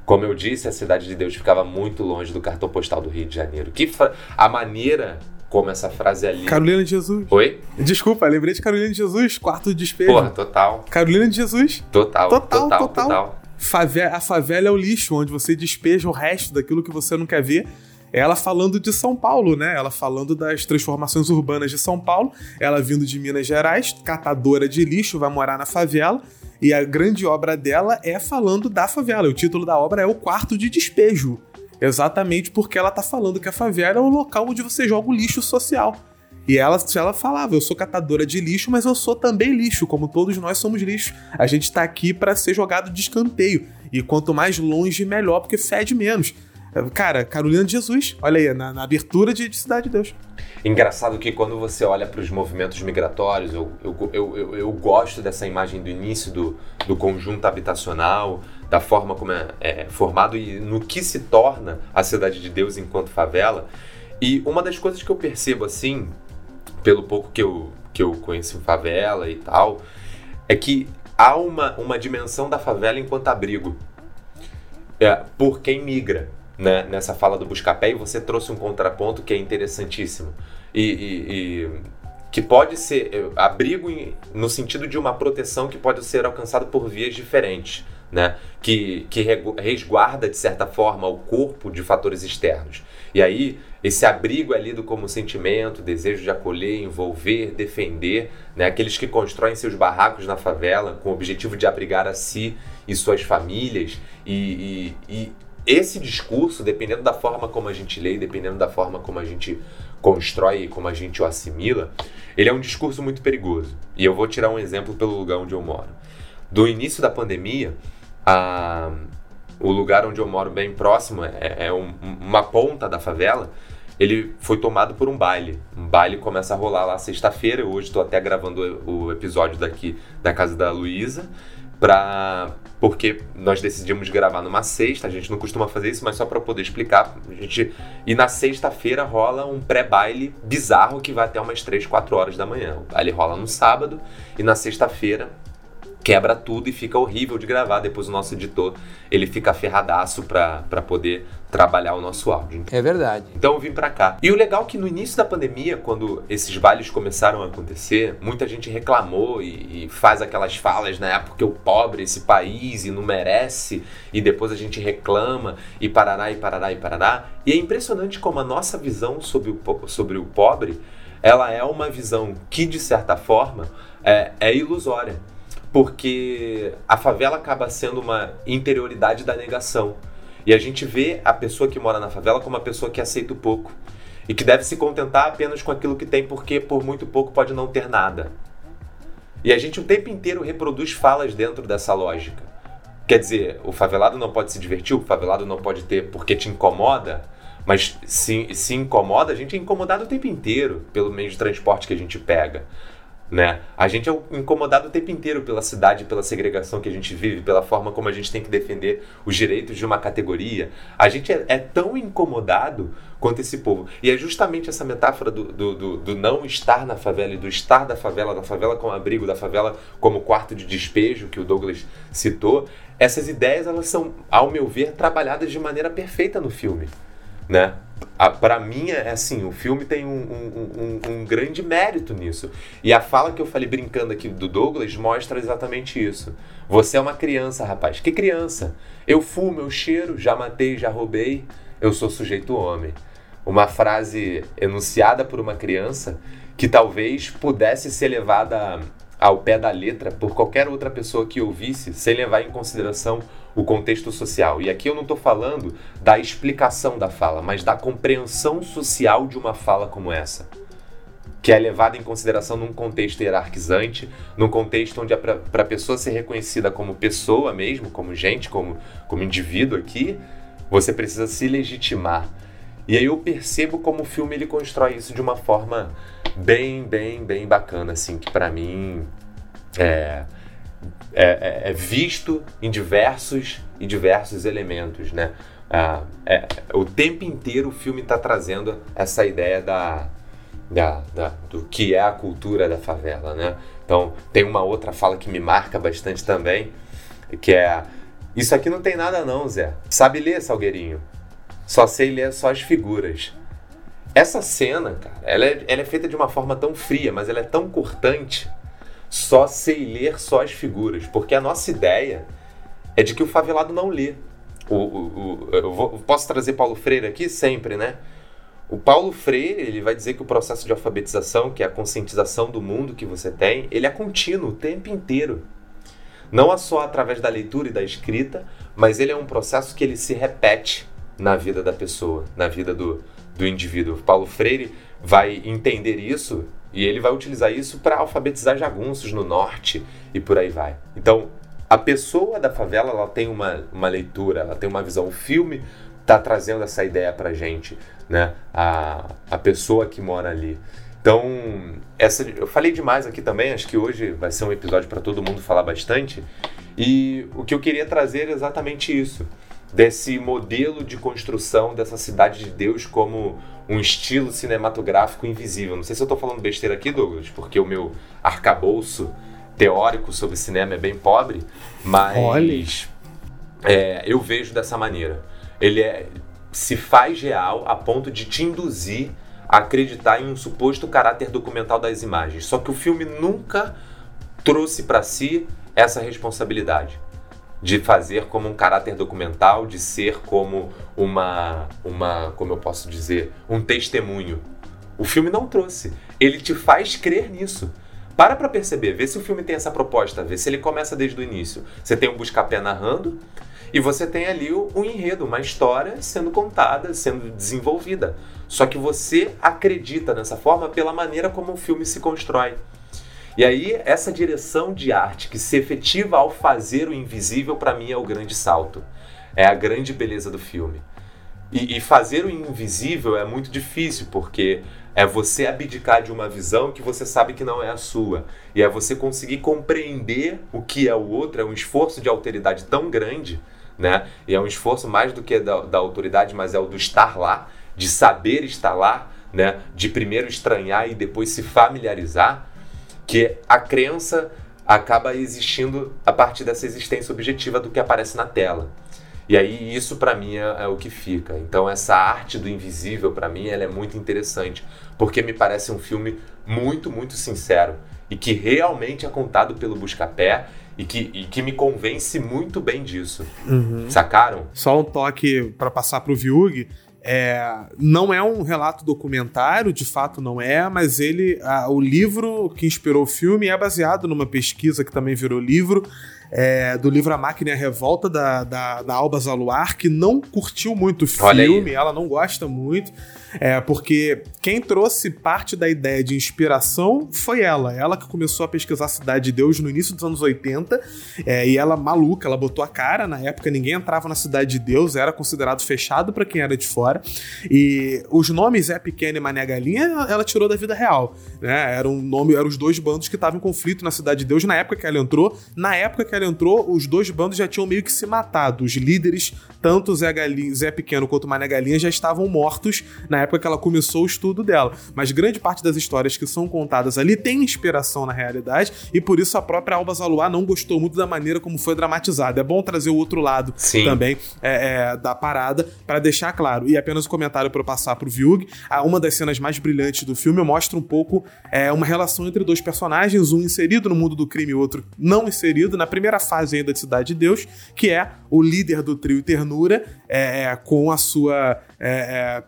Como eu disse, a Cidade de Deus ficava muito longe do cartão postal do Rio de Janeiro. Que a maneira como essa frase ali. Carolina de Jesus. Oi? Desculpa, lembrei de Carolina de Jesus, quarto de despejo. Porra, total. Carolina de Jesus. Total, total, total. total. total. a favela é o lixo, onde você despeja o resto daquilo que você não quer ver. Ela falando de São Paulo, né? Ela falando das transformações urbanas de São Paulo. Ela vindo de Minas Gerais, catadora de lixo, vai morar na favela. E a grande obra dela é falando da favela. O título da obra é O Quarto de Despejo. Exatamente porque ela tá falando que a favela é o local onde você joga o lixo social. E ela, ela falava: Eu sou catadora de lixo, mas eu sou também lixo, como todos nós somos lixo. A gente tá aqui para ser jogado de escanteio. E quanto mais longe, melhor, porque fede menos. Cara, Carolina de Jesus, olha aí, na, na abertura de, de Cidade de Deus. Engraçado que quando você olha para os movimentos migratórios, eu, eu, eu, eu, gosto dessa imagem do início do, do conjunto habitacional, da forma como é, é formado e no que se torna a Cidade de Deus enquanto favela. E uma das coisas que eu percebo assim, pelo pouco que eu, que eu conheço favela e tal, é que há uma, uma dimensão da favela enquanto abrigo é, por quem migra né, nessa fala do Buscapé e você trouxe um contraponto que é interessantíssimo e, e, e que pode ser eh, abrigo em, no sentido de uma proteção que pode ser alcançada por vias diferentes, né, que, que resguarda de certa forma o corpo de fatores externos. E aí esse abrigo é lido como sentimento, desejo de acolher, envolver, defender, né, aqueles que constroem seus barracos na favela com o objetivo de abrigar a si e suas famílias e, e, e esse discurso, dependendo da forma como a gente lê, dependendo da forma como a gente constrói e como a gente o assimila, ele é um discurso muito perigoso. E eu vou tirar um exemplo pelo lugar onde eu moro. Do início da pandemia, a, o lugar onde eu moro bem próximo é, é um, uma ponta da favela. Ele foi tomado por um baile. Um baile começa a rolar lá sexta-feira. Hoje estou até gravando o episódio daqui da casa da Luísa para porque nós decidimos gravar numa sexta, a gente não costuma fazer isso, mas só para poder explicar, a gente e na sexta-feira rola um pré-baile bizarro que vai até umas 3, 4 horas da manhã. O baile rola no sábado e na sexta-feira quebra tudo e fica horrível de gravar. Depois o nosso editor ele fica ferradaço para poder trabalhar o nosso áudio. É verdade. Então eu vim para cá. E o legal é que no início da pandemia, quando esses bailes começaram a acontecer, muita gente reclamou e, e faz aquelas falas, né? Porque o pobre, esse país, e não merece, e depois a gente reclama, e parará, e parará, e parará. E é impressionante como a nossa visão sobre o, sobre o pobre, ela é uma visão que, de certa forma, é, é ilusória porque a favela acaba sendo uma interioridade da negação. E a gente vê a pessoa que mora na favela como uma pessoa que aceita o pouco e que deve se contentar apenas com aquilo que tem, porque por muito pouco pode não ter nada. E a gente o tempo inteiro reproduz falas dentro dessa lógica. Quer dizer, o favelado não pode se divertir, o favelado não pode ter porque te incomoda, mas se, se incomoda, a gente é incomodado o tempo inteiro pelo meio de transporte que a gente pega. Né? A gente é incomodado o tempo inteiro pela cidade, pela segregação que a gente vive, pela forma como a gente tem que defender os direitos de uma categoria. A gente é, é tão incomodado quanto esse povo. E é justamente essa metáfora do, do, do, do, não estar na favela e do estar da favela, da favela como abrigo, da favela como quarto de despejo, que o Douglas citou. Essas ideias, elas são, ao meu ver, trabalhadas de maneira perfeita no filme né? Para mim, é assim, o filme tem um, um, um, um, grande mérito nisso. E a fala que eu falei brincando aqui do Douglas mostra exatamente isso. Você é uma criança, rapaz. Que criança? Eu fumo, eu cheiro, já matei, já roubei, eu sou sujeito homem. Uma frase enunciada por uma criança que talvez pudesse ser levada ao pé da letra por qualquer outra pessoa que ouvisse, sem levar em consideração o contexto social. E aqui eu não estou falando da explicação da fala, mas da compreensão social de uma fala como essa. que é levada em consideração num contexto hierarquizante, num contexto onde para a pessoa ser reconhecida como pessoa mesmo, como gente, como, como indivíduo aqui, você precisa se legitimar. E aí eu percebo como o filme ele constrói isso de uma forma bem, bem, bem bacana, assim, que para mim é, é, é, é, visto em diversos e diversos elementos, né? Ah, é, o tempo inteiro o filme está trazendo essa ideia da, da, da, do que é a cultura da favela, né? Então, tem uma outra fala que me marca bastante também, que é isso aqui não tem nada não, Zé. Sabe ler, Salgueirinho? Só sei ler só as figuras. Essa cena, cara, ela é, ela é feita de uma forma tão fria, mas ela é tão cortante. Só sei ler só as figuras. Porque a nossa ideia é de que o favelado não lê. O, o, o eu, vou, posso trazer Paulo Freire aqui? Sempre, né? O Paulo Freire ele vai dizer que o processo de alfabetização, que é a conscientização do mundo que você tem, ele é contínuo o tempo inteiro. Não é só através da leitura e da escrita, mas ele é um processo que ele se repete na vida da pessoa, na vida do, do indivíduo. Paulo Freire vai entender isso e ele vai utilizar isso para alfabetizar jagunços no norte e por aí vai. Então, a pessoa da favela ela tem uma, uma leitura, ela tem uma visão. O filme está trazendo essa ideia para gente né? A, a pessoa que mora ali. Então, essa, eu falei demais aqui também, acho que hoje vai ser um episódio para todo mundo falar bastante. E o que eu queria trazer é exatamente isso, desse modelo de construção dessa cidade de Deus como um estilo cinematográfico invisível. Não sei se eu estou falando besteira aqui, Douglas, porque o meu arcabouço teórico sobre cinema é bem pobre, mas é, eu vejo dessa maneira. Ele é, se faz real a ponto de te induzir a acreditar em um suposto caráter documental das imagens. Só que o filme nunca trouxe para si essa responsabilidade de fazer como um caráter documental, de ser como uma uma, como eu posso dizer, um testemunho. O filme não trouxe. Ele te faz crer nisso. Para pra perceber, vê se o filme tem essa proposta, vê se ele começa desde o início. Você tem um busca-pé narrando, e você tem ali um enredo, uma história sendo contada, sendo desenvolvida. Só que você acredita nessa forma pela maneira como o filme se constrói. E aí, essa direção de arte que se efetiva ao fazer o invisível, para mim, é o grande salto. É a grande beleza do filme. E, e, fazer o invisível é muito difícil, porque é você abdicar de uma visão que você sabe que não é a sua. E é você conseguir compreender o que é o outro, é um esforço de alteridade tão grande né? E é um esforço mais do que da, da autoridade, mas é o do estar lá, de saber estar lá, né? De primeiro estranhar e depois se familiarizar, que a crença acaba existindo a partir dessa existência objetiva do que aparece na tela. E aí isso para mim é, é, o que fica. Então essa arte do invisível para mim ela é muito interessante, porque me parece um filme muito, muito sincero e que realmente é contado pelo Buscapé e que, e que me convence muito bem disso. Uhum. Sacaram? Só um toque para passar pro Viug. É, não é um relato documentário, de fato não é, mas ele, a, o livro que inspirou o filme é baseado numa pesquisa que também virou livro, é, do livro A Máquina e a Revolta, da, da, da Alba Zaluar, que não curtiu muito o filme, ela não gosta muito. É, porque quem trouxe parte da ideia de inspiração foi ela. Ela que começou a pesquisar a Cidade de Deus no início dos anos 80. É, e ela, maluca, ela botou a cara. Na época, ninguém entrava na Cidade de Deus, era considerado fechado para quem era de fora. E os nomes É Pequeno e Mané Galinha, ela tirou da vida real. Né? Era um nome, eram os dois bandos que estavam em conflito na Cidade de Deus na época que ela entrou. Na época que ela entrou, os dois bandos já tinham meio que se matado. Os líderes, tanto Zé, Galinha, Zé Pequeno quanto Mané Galinha, já estavam mortos na época que ela começou o estudo dela. Mas grande parte das histórias que são contadas ali tem inspiração na realidade e por isso a própria Alba Zaluá não gostou muito da maneira como foi dramatizada. É bom trazer o outro lado Sim. também é, é, da parada para deixar claro. E apenas um comentário para eu passar pro Viug. Uma das cenas mais brilhantes do filme mostra um pouco é, uma relação entre dois personagens, um inserido no mundo do crime e outro não inserido, na primeira fase ainda de Cidade de Deus, que é o líder do trio Ternura é, é com a sua é,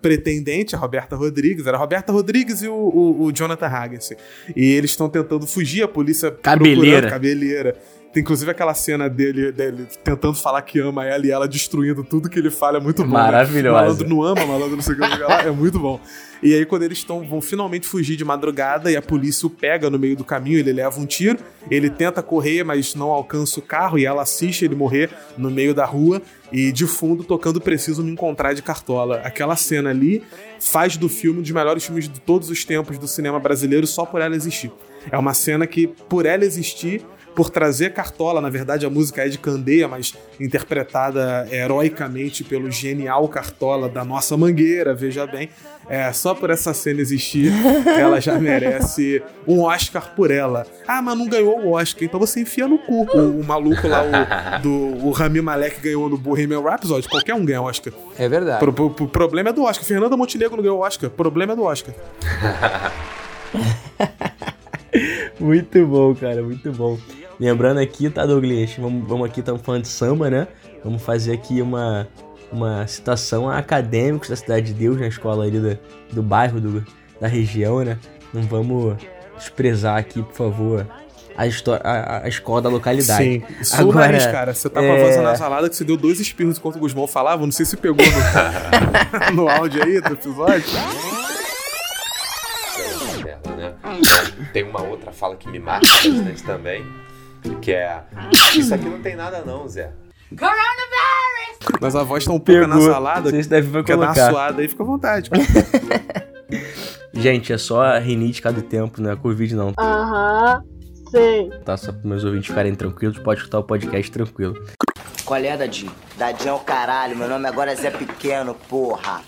pretendente, a Roberta Rodrigues. Era a Roberta Rodrigues e o, o, o Jonathan Haggis. E eles estão tentando fugir, a polícia cabeleira. cabeleira. Tem inclusive aquela cena dele, dele tentando falar que ama ela e ela destruindo tudo que ele fala. É muito bom. Né? Maravilhoso. Né? Malandro não ama, malandro não sei o que lá. É muito bom. E aí, quando eles tão, vão finalmente fugir de madrugada e a polícia o pega no meio do caminho, ele leva um tiro, ele tenta correr, mas não alcança o carro e ela assiste ele morrer no meio da rua e de fundo tocando Preciso Me Encontrar de Cartola. Aquela cena ali faz do filme um dos melhores filmes de todos os tempos do cinema brasileiro só por ela existir. É uma cena que, por ela existir, por trazer Cartola, na verdade a música é de Candeia, mas interpretada heroicamente pelo genial Cartola da nossa Mangueira, veja bem. É, só por essa cena existir, ela já merece um Oscar por ela. Ah, mas não ganhou o Oscar, então você enfia no cu. O, o maluco lá, o, do, o Rami Malek ganhou no Bohemian Rhapsody, qualquer um ganha Oscar. É verdade. O pro, pro, problema é do Oscar. Fernanda Montenegro não ganhou o Oscar, problema é do Oscar. muito bom, cara, muito bom. Lembrando aqui, tá, Douglas? Vamos, vamos aqui, estamos falando de samba, né? Vamos fazer aqui uma, uma citação a acadêmicos da Cidade de Deus, na escola ali do, do bairro, do, da região, né? Não vamos desprezar aqui, por favor, a, história, a, a escola da localidade. Sim, Agora, nariz, cara. Você tá com é... a voz nasalada que você deu dois espirros enquanto o Guzmão falava. Não sei se pegou no, no áudio aí do episódio. Tem uma outra fala que me marca bastante também, que é: Isso aqui não tem nada, não, Zé. Coronavirus! Mas a voz tá um pouco nasalada. Vocês devem quer dar uma suada aí, fica à vontade. Gente, é só a rinite cada tempo, não é Covid não. Aham, sei. Tá, só para meus ouvintes ficarem tranquilos, pode escutar o podcast tranquilo. Qual é, Dadinho? Dadinho é o caralho, meu nome agora é Zé Pequeno, porra.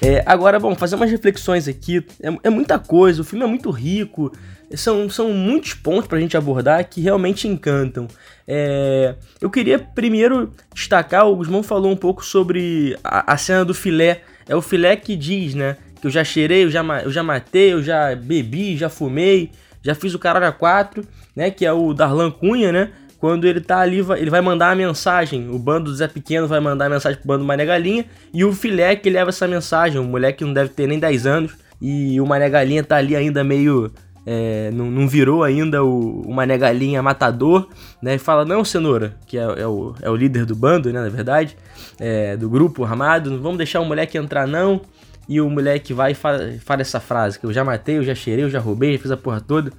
É, agora, bom, fazer umas reflexões aqui. É, é, muita coisa, o filme é muito rico. São, são muitos pontos pra gente abordar que realmente encantam. É, eu queria primeiro destacar, o Guzmão falou um pouco sobre a, a, cena do filé. É o filé que diz, né? Que eu já cheirei, eu já, eu já matei, eu já bebi, já fumei, já fiz o caralho a quatro, né? Que é o Darlan Cunha, né? Quando ele tá ali, ele vai mandar a mensagem. O bando do Zé Pequeno vai mandar a mensagem pro bando do Mané Galinha. E o filé que leva essa mensagem. Um moleque que não deve ter nem 10 anos. E o Mané Galinha tá ali ainda meio é, não, não, virou ainda o, o matador, né? E fala, não, Cenoura, que é, é, o, é o líder do bando, né, na verdade, é, do grupo armado, não vamos deixar o moleque entrar não. E o moleque vai e fala, fala essa frase, que eu já matei, eu já cheirei, eu já roubei, já fiz a porra toda.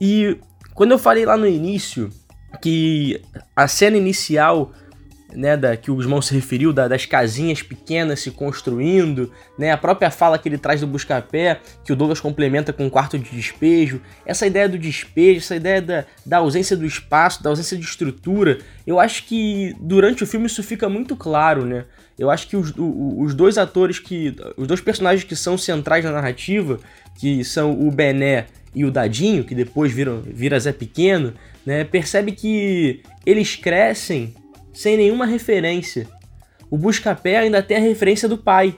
E quando eu falei lá no início que a cena inicial né, da, que o Guzmão se referiu, da, das casinhas pequenas se construindo, né, a própria fala que ele traz do Buscapé, que o Douglas complementa com o quarto de despejo, essa ideia do despejo, essa ideia da, da ausência do espaço, da ausência de estrutura, eu acho que durante o filme isso fica muito claro, né? Eu acho que os, os dois atores que. Os dois personagens que são centrais na narrativa, que são o Bené e o Dadinho, que depois viram, vira Zé Pequeno, né, percebe que eles crescem sem nenhuma referência. O Buscapé ainda tem a referência do pai.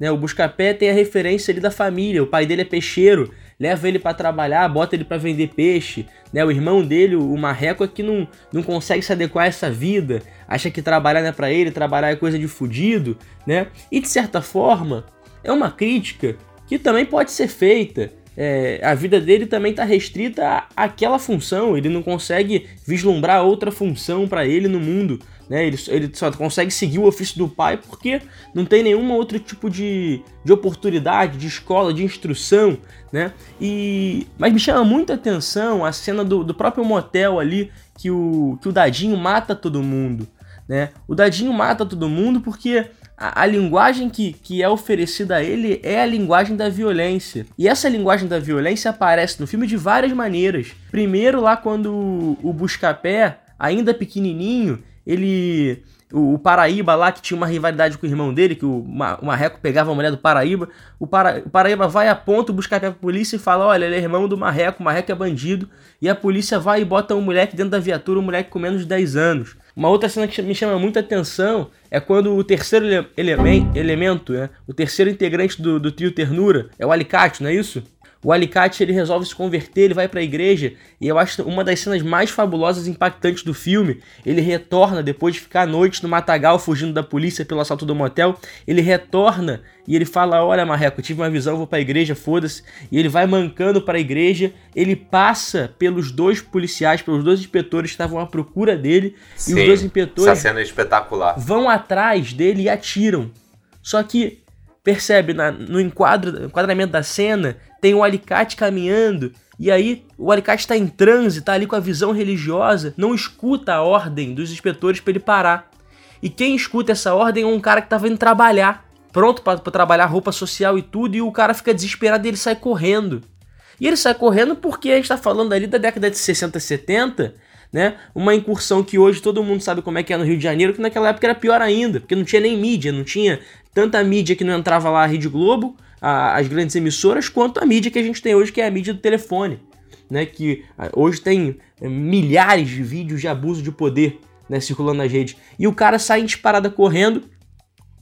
Né? O Buscapé tem a referência ali da família. O pai dele é peixeiro, leva ele para trabalhar, bota ele para vender peixe. Né? O irmão dele, o Marreco, é que não, não consegue se adequar a essa vida. Acha que trabalhar não é para ele, trabalhar é coisa de fudido. Né? E de certa forma, é uma crítica que também pode ser feita é, a vida dele também está restrita àquela função, ele não consegue vislumbrar outra função para ele no mundo. Né? Ele, ele só consegue seguir o ofício do pai porque não tem nenhum outro tipo de, de oportunidade, de escola, de instrução. Né? E, mas me chama muita atenção a cena do, do próprio motel ali que o, que o Dadinho mata todo mundo. Né? O Dadinho mata todo mundo porque a, a, linguagem que, que é oferecida a ele é a linguagem da violência. E essa linguagem da violência aparece no filme de várias maneiras. Primeiro, lá quando o, o Buscapé, ainda pequenininho, ele o, Paraíba lá, que tinha uma rivalidade com o irmão dele, que o, o Marreco pegava a mulher do Paraíba. O, Para, o Paraíba vai a ponto buscar a polícia e fala: Olha, ele é irmão do Marreco, o Marreco é bandido. E a polícia vai e bota um moleque dentro da viatura, um moleque com menos de 10 anos. Uma outra cena que me chama muita atenção é quando o terceiro ele elemento, né, o terceiro integrante do, do trio Ternura, é o Alicate, não é isso? O alicate ele resolve se converter, ele vai para a igreja e eu acho uma das cenas mais fabulosas e impactantes do filme. Ele retorna depois de ficar à noite no matagal fugindo da polícia pelo assalto do motel. Ele retorna e ele fala: Olha, Marreco, tive uma visão, vou para a igreja, foda-se. E ele vai mancando para a igreja. Ele passa pelos dois policiais, pelos dois inspetores que estavam à procura dele. Sim, e os dois inspetores essa cena é espetacular. vão atrás dele e atiram. Só que percebe na, no enquadro, enquadramento da cena, tem um alicate caminhando, e aí o alicate está em transe, tá ali com a visão religiosa, não escuta a ordem dos inspetores para ele parar. E quem escuta essa ordem é um cara que estava indo trabalhar, pronto para trabalhar roupa social e tudo, e o cara fica desesperado e ele sai correndo. E ele sai correndo porque a gente está falando ali da década de 60, 70, né? Uma incursão que hoje todo mundo sabe como é que é no Rio de Janeiro, que naquela época era pior ainda, porque não tinha nem mídia, não tinha tanta mídia que não entrava lá a Rede Globo, a, as grandes emissoras, quanto a mídia que a gente tem hoje, que é a mídia do telefone, né? Que hoje tem é, milhares de vídeos de abuso de poder né, circulando nas redes. E o cara sai em disparada correndo,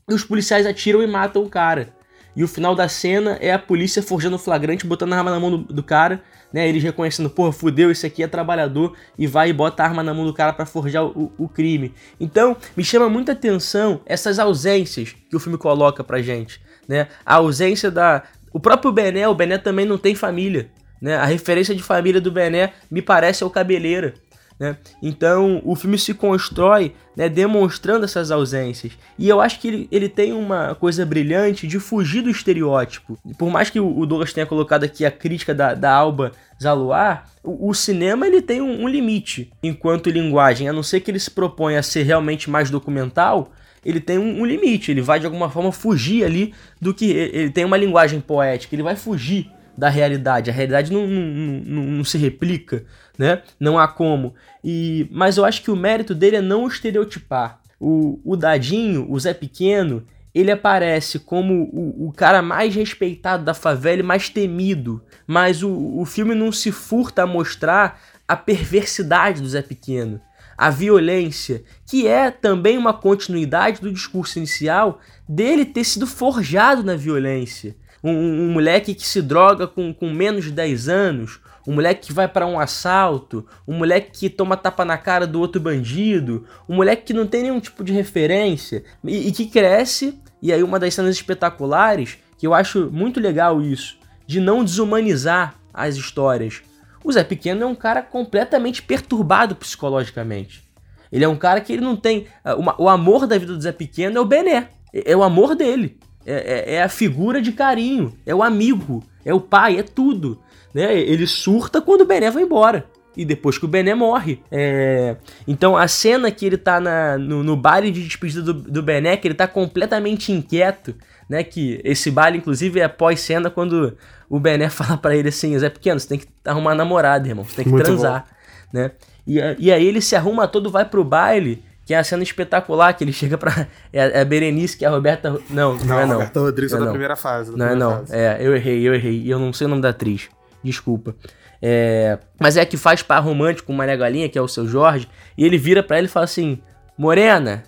e os policiais atiram e matam o cara. E o final da cena é a polícia forjando o flagrante, botando a arma na mão do, do cara, né? Eles reconhecendo, porra, fudeu, esse aqui é trabalhador, e vai e bota a arma na mão do cara para forjar o, o, crime. Então, me chama muita atenção essas ausências que o filme coloca pra gente, né? A ausência da. O próprio Bené, o Bené também não tem família. Né? A referência de família do Bené me parece é o Cabeleira. Né? Então o filme se constrói né, demonstrando essas ausências. E eu acho que ele, ele tem uma coisa brilhante de fugir do estereótipo. Por mais que o, Douglas tenha colocado aqui a crítica da, da Alba Zaluar, o, cinema ele tem um, um, limite enquanto linguagem, a não ser que ele se proponha a ser realmente mais documental. Ele tem um, um limite, ele vai de alguma forma fugir ali do que. Ele tem uma linguagem poética, ele vai fugir da realidade. A realidade não, não, não, não, se replica, né? Não há como. E, mas eu acho que o mérito dele é não estereotipar. O, o Dadinho, o Zé Pequeno, ele aparece como o, o cara mais respeitado da favela e mais temido. Mas o, o filme não se furta a mostrar a perversidade do Zé Pequeno. A violência, que é também uma continuidade do discurso inicial dele ter sido forjado na violência um, um, moleque que se droga com, com menos de 10 anos, um moleque que vai para um assalto, um moleque que toma tapa na cara do outro bandido, um moleque que não tem nenhum tipo de referência e, e que cresce. E aí, uma das cenas espetaculares, que eu acho muito legal isso, de não desumanizar as histórias. O Zé Pequeno é um cara completamente perturbado psicologicamente. Ele é um cara que ele não tem. Uh, o amor da vida do Zé Pequeno é o Bené. É, é o amor dele. É, é, é, a figura de carinho, é o amigo, é o pai, é tudo. Né? Ele surta quando o Bené vai embora. E depois que o Bené morre. É... Então a cena que ele tá na, no, no baile de despedida do, do Bené, que ele tá completamente inquieto, né? Que esse baile, inclusive, é pós-cena quando o Bené fala para ele assim: Zé Pequeno, você tem que arrumar namorada, irmão, você tem que Muito transar. Bom. Né? E, e aí ele se arruma todo, vai pro baile que é a cena espetacular que ele chega pra. É, é a Berenice, que é a Roberta. Não, não, não é não. Roberta Rodrigues é, é da primeira fase. Da não é não. Fase. É, eu errei, eu errei. E eu não sei o nome da atriz. Desculpa. É, mas é que faz par romântico com Maria Galinha, que é o seu Jorge, e ele vira para ele e fala assim: Morena,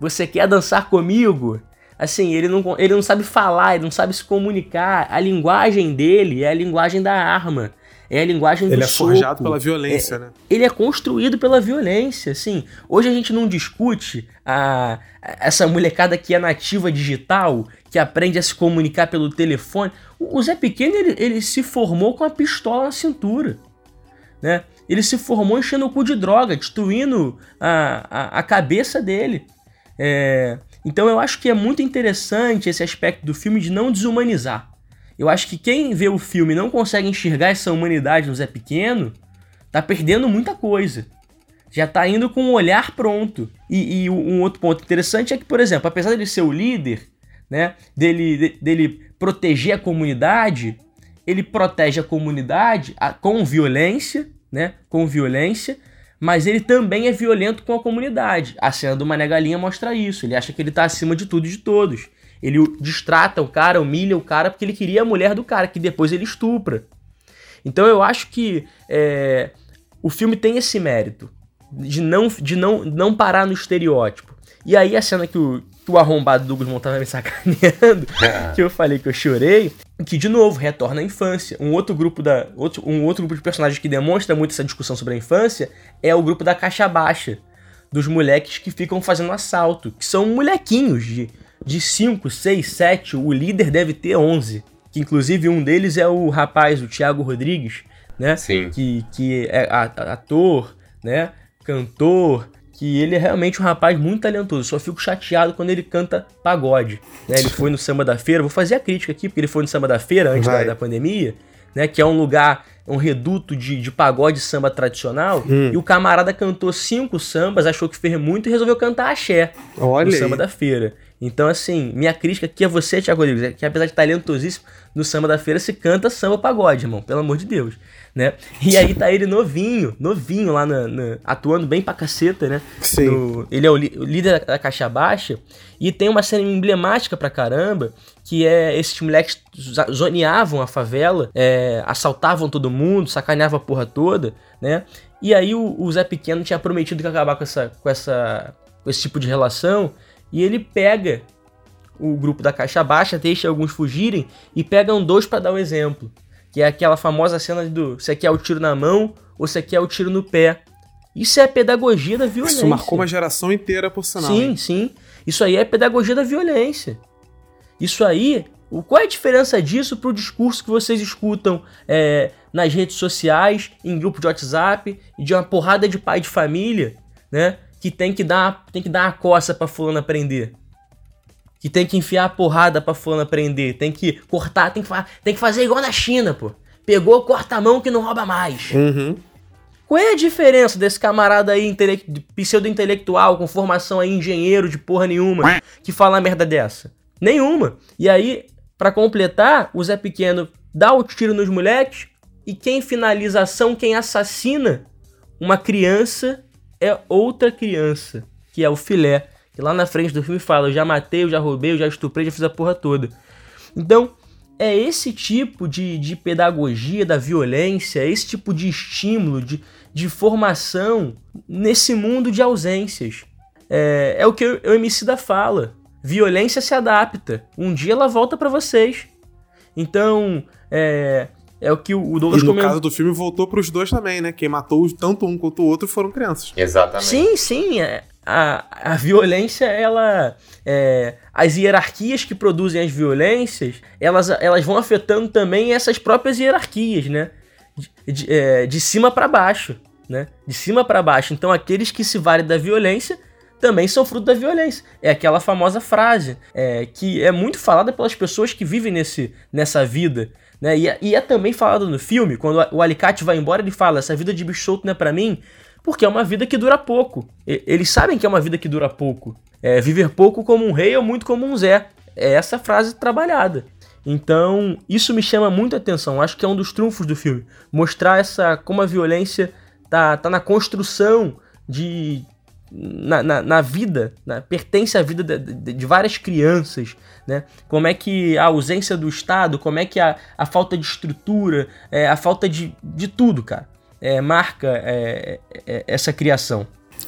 você quer dançar comigo? Assim, ele não, ele não sabe falar, ele não sabe se comunicar. A linguagem dele é a linguagem da arma. É a linguagem do Ele é soco. forjado pela violência, é, né? Ele é construído pela violência, assim. Hoje a gente não discute a, essa molecada que é nativa digital, que aprende a se comunicar pelo telefone. O, Zé Pequeno, ele, ele se formou com a pistola na cintura, né? Ele se formou enchendo o cu de droga, destruindo a, a, a cabeça dele. É, então eu acho que é muito interessante esse aspecto do filme de não desumanizar. Eu acho que quem vê o filme e não consegue enxergar essa humanidade no Zé Pequeno, tá perdendo muita coisa. Já tá indo com um olhar pronto. E, e um outro ponto interessante é que, por exemplo, apesar dele ser o líder, né, dele, de, dele proteger a comunidade, ele protege a comunidade com violência, né, com violência, mas ele também é violento com a comunidade. A cena do Mané Galinha mostra isso. Ele acha que ele tá acima de tudo e de todos. Ele distrata o cara, humilha o cara porque ele queria a mulher do cara, que depois ele estupra. Então eu acho que é, o filme tem esse mérito de não, de não, não parar no estereótipo. E aí a cena que o, que o arrombado Douglas Montalva me sacaneando, que eu falei que eu chorei, que de novo retorna à infância. Um outro grupo da outro, um outro grupo de personagens que demonstra muito essa discussão sobre a infância é o grupo da caixa baixa, dos moleques que ficam fazendo assalto, que são molequinhos de de 5, 6, 7, o líder deve ter 11, que inclusive um deles é o rapaz, o Thiago Rodrigues, né? Sim. Que que é ator, né? Cantor, que ele é realmente um rapaz muito talentoso. Só fico chateado quando ele canta pagode. Né? Ele foi no Samba da Feira, vou fazer a crítica aqui, porque ele foi no Samba da Feira antes da, da, pandemia, né? Que é um lugar, um reduto de, de pagode samba tradicional. Hum. E o camarada cantou cinco sambas, achou que fez muito e resolveu cantar axé Olha no aí. Samba da Feira. Então, assim, minha crítica aqui a você, Thiago Rodrigues, é que apesar de talentosíssimo, no samba da feira se canta samba pagode, irmão, pelo amor de Deus, né? E aí tá ele novinho, novinho lá, na, na atuando bem pra caceta, né? Sim. No, ele é o, o, líder da caixa baixa e tem uma cena emblemática pra caramba, que é esses moleques zoneavam a favela, é, assaltavam todo mundo, sacaneavam a porra toda, né? E aí o, o Zé Pequeno tinha prometido que ia acabar com essa, com essa com esse tipo de relação e ele pega o grupo da caixa baixa, deixa alguns fugirem e pegam dois para dar um exemplo. Que é aquela famosa cena do você quer o tiro na mão ou você quer o tiro no pé. Isso é a pedagogia da violência. Isso marcou uma geração inteira, por sinal. Sim, hein? sim. Isso aí é a pedagogia da violência. Isso aí, qual é a diferença disso para o discurso que vocês escutam é, nas redes sociais, em grupo de WhatsApp, de uma porrada de pai de família, né? Que tem que dar, tem que dar uma coça pra fulano aprender. Que tem que enfiar a porrada pra fulano aprender. Tem que cortar, tem que, tem que fazer igual na China, pô. Pegou, corta a mão que não rouba mais. Uhum. Qual é a diferença desse camarada aí, pseudo-intelectual, com formação aí, engenheiro de porra nenhuma, que fala merda dessa? Nenhuma. E aí, para completar, o Zé Pequeno dá o tiro nos moleques e quem finaliza a ação, quem assassina uma criança é outra criança, que é o filé. Que lá na frente do filme fala: eu já matei, eu já roubei, eu já estuprei, já fiz a porra toda. Então, é esse tipo de, de pedagogia da violência, esse tipo de estímulo, de, de formação nesse mundo de ausências. É, é o que o, o da fala. Violência se adapta. Um dia ela volta para vocês. Então, é, é o que o Douglas E no caso do filme voltou pros dois também, né? Quem matou tanto um quanto o outro foram crianças. Exatamente. Sim, sim. É, a, a violência, ela. É, as hierarquias que produzem as violências, elas, elas vão afetando também essas próprias hierarquias, né? De, de, é, de cima para baixo, né? De cima para baixo. Então, aqueles que se valem da violência também são fruto da violência. É aquela famosa frase é, que é muito falada pelas pessoas que vivem nesse, nessa vida. Né? E, é, e é também falado no filme, quando o alicate vai embora, ele fala: essa vida de bicho solto não é pra mim, porque é uma vida que dura pouco. E, eles sabem que é uma vida que dura pouco. É viver pouco como um rei ou muito como um Zé. É essa frase trabalhada. Então, isso me chama muito a atenção. Acho que é um dos trunfos do filme. Mostrar essa como a violência tá, tá na construção de, na, na, na vida, na, pertence à vida de, de, de, várias crianças, né? Como é que a ausência do Estado, como é que a, a falta de estrutura, é, a falta de, de tudo, cara, é, marca é, é essa criação.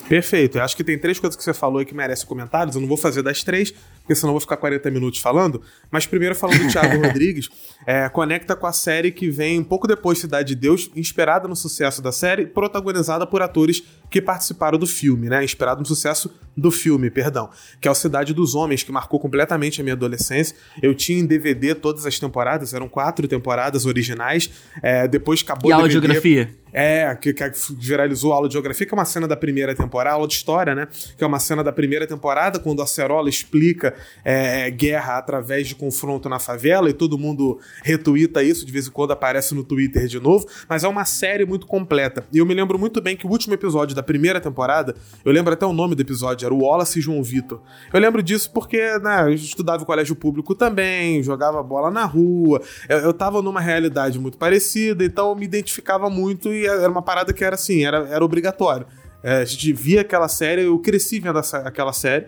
Perfeito. Eu acho que tem três coisas que você falou aí que merecem comentários. Eu não vou fazer das três, porque senão eu vou ficar 40 minutos falando. Mas primeiro, falando do Thiago Rodrigues, é, conecta com a série que vem um pouco depois de Cidade de Deus, inspirada no sucesso da série, protagonizada por atores que participaram do filme, né? Inspirado no sucesso do filme, perdão. Que é o Cidade dos Homens, que marcou completamente a minha adolescência. Eu tinha em DVD todas as temporadas, eram quatro temporadas originais. É, depois acabou e a audiografia? É, que, que viralizou a aula de geografia, que é uma cena da primeira temporada, aula de história, né? Que é uma cena da primeira temporada, quando a Cerola explica é, guerra através de confronto na favela, e todo mundo retuita isso, de vez em quando aparece no Twitter de novo, mas é uma série muito completa. E eu me lembro muito bem que o último episódio da primeira temporada, eu lembro até o nome do episódio, era o Wallace e João Vitor. Eu lembro disso porque, né, eu estudava em colégio público também, jogava bola na rua, eu, eu tava numa realidade muito parecida, então eu me identificava muito e era uma parada que era assim, era, era obrigatório. É, a gente via aquela série, eu cresci vendo essa, aquela série.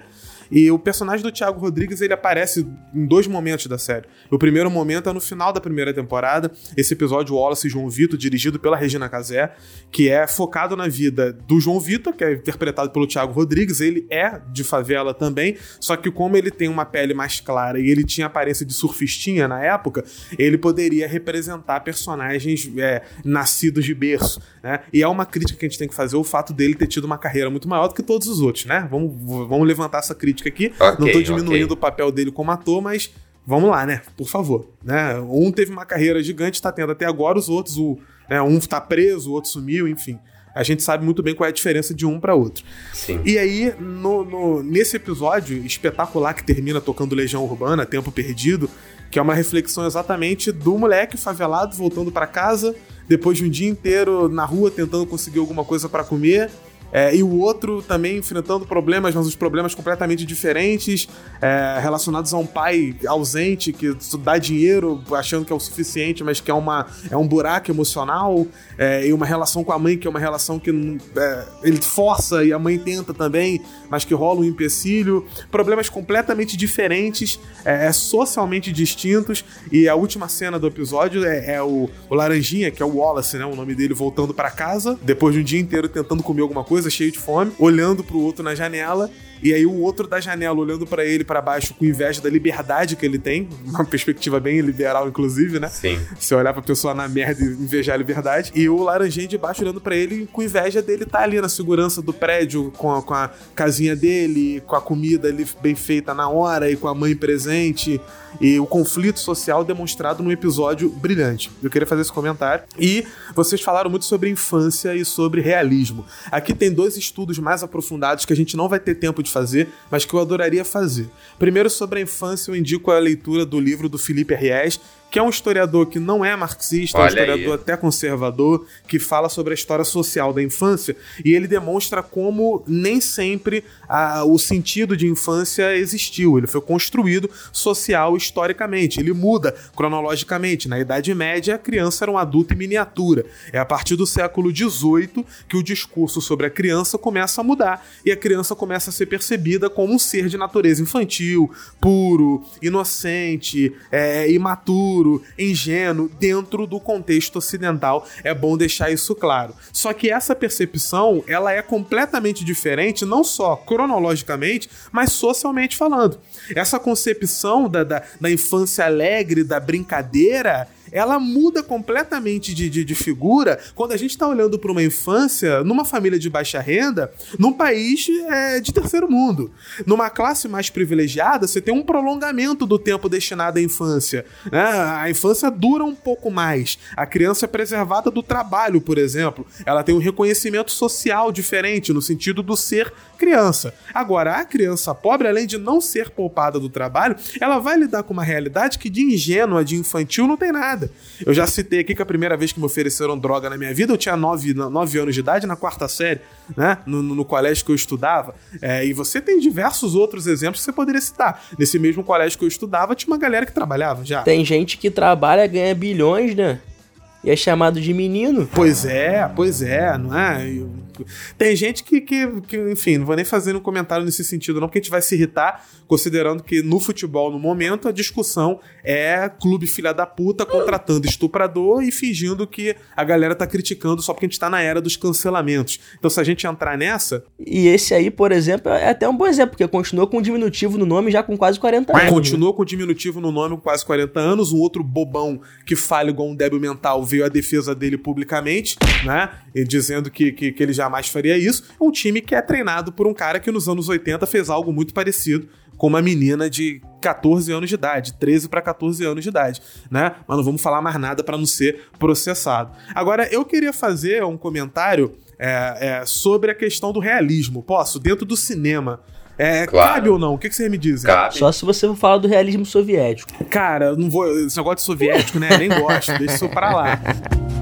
E o personagem do Thiago Rodrigues, ele aparece em dois momentos da série. O primeiro momento é no final da primeira temporada, esse episódio Wallace e João Vitor, dirigido pela Regina Casé, que é focado na vida do João Vitor, que é interpretado pelo Thiago Rodrigues. Ele é de favela também, só que como ele tem uma pele mais clara e ele tinha aparência de surfistinha na época, ele poderia representar personagens é, nascidos de berço, né? E é uma crítica que a gente tem que fazer o fato dele ter tido uma carreira muito maior do que todos os outros, né? Vamos, vamos levantar essa crítica aqui. Ok, Não tô diminuindo ok. o papel dele como ator, mas vamos lá, né? Por favor. Né? Um teve uma carreira gigante, tá tendo até agora, os outros, o, né, um tá preso, o outro sumiu, enfim. A gente sabe muito bem qual é a diferença de um para outro. Sim. E aí, no, no- nesse episódio espetacular que termina tocando Legião Urbana, Tempo Perdido, que é uma reflexão exatamente do moleque favelado voltando para casa, depois de um dia inteiro na rua tentando conseguir alguma coisa para comer. É, e o outro também enfrentando problemas, mas os problemas completamente diferentes, é, relacionados a um pai ausente que dá dinheiro achando que é o suficiente, mas que é, uma, é um buraco emocional, é, e uma relação com a mãe que é uma relação que é, ele força e a mãe tenta também, mas que rola um empecilho. Problemas completamente diferentes, é, é, socialmente distintos, e a última cena do episódio é, é o, o Laranjinha, que é o Wallace, né? O nome dele voltando para casa, depois de um dia inteiro tentando comer alguma coisa, cheio de fome, olhando pro outro na janela. E aí o outro da janela olhando pra ele pra baixo com inveja da liberdade que ele tem, uma perspectiva bem liberal inclusive, né? Sim. Você olhar pra pessoa na merda e invejar a liberdade. E o laranjinha de baixo olhando pra ele com inveja dele tá ali na segurança do prédio, com a, com a casinha dele, com a comida ali bem feita na hora e com a mãe presente. E o conflito social demonstrado num episódio brilhante. Eu queria fazer esse comentário. E vocês falaram muito sobre infância e sobre realismo. Aqui tem dois estudos mais aprofundados que a gente não vai ter tempo de fazer, mas que eu adoraria fazer. Primeiro, sobre a infância, eu indico a leitura do livro do Felipe Ries, que é um historiador que não é marxista, é um Olha historiador aí. até conservador, que fala sobre a história social da infância, e ele demonstra como nem sempre ah, o sentido de infância existiu. Ele foi construído social historicamente. Ele muda cronologicamente. Na Idade Média, a criança era um adulto em miniatura. É a partir do século XVIII que o discurso sobre a criança começa a mudar e a criança começa a ser percebida como um ser de natureza infantil, puro, inocente, é, imaturo, ingênuo, dentro do contexto ocidental. É bom deixar isso claro. Só que essa percepção ela é completamente diferente, não só cronologicamente, mas socialmente falando. Essa concepção da, da, da infância alegre, da brincadeira, ela muda completamente de, de, de figura quando a gente está olhando para uma infância numa família de baixa renda, num país é, de terceiro mundo. Numa classe mais privilegiada, você tem um prolongamento do tempo destinado à infância. né? A infância dura um pouco mais. A criança é preservada do trabalho, por exemplo. Ela tem um reconhecimento social diferente, no sentido do ser criança. Agora, a criança pobre, além de não ser poupada do trabalho, ela vai lidar com uma realidade que de ingênua, de infantil, não tem nada. Eu já citei aqui que a primeira vez que me ofereceram droga na minha vida, eu tinha 9, nove anos de idade, na quarta série, né? No, no- no colégio que eu estudava. É, e você tem diversos outros exemplos que você poderia citar. Nesse mesmo colégio que eu estudava, tinha uma galera que trabalhava já. Tem gente que trabalha, ganha bilhões, né? E é chamado de menino. Pois é, pois é, não é? Eu- Tem gente que, que, que, enfim, não vou nem fazer um comentário nesse sentido, não, porque a gente vai se irritar, considerando que no futebol, no momento, a discussão é clube filha da puta contratando estuprador e fingindo que a galera tá criticando só porque a gente tá na era dos cancelamentos. Então, se a gente entrar nessa, E esse aí, por exemplo, é até um bom exemplo, porque continua com diminutivo no nome já com quase 40 anos. Continua com diminutivo no nome com quase 40 anos. Um outro bobão que fala igual um débil mental veio à defesa dele publicamente, né? E dizendo que, que, que ele jamais faria isso. É um time que é treinado por um cara que nos anos 80 fez algo muito parecido com uma menina de 14 anos de idade, 13 para 14 anos de idade, né? Mas não vamos falar mais nada para não ser processado. Agora, eu queria fazer um comentário é, é, sobre a questão do realismo. Posso? Dentro do cinema. É, Claro. Cabe ou não? O que, que você me diz? Cabe. Só se você for falar do realismo soviético. Cara, não vou. Esse negócio de soviético, né? Nem gosto, deixa isso pra lá.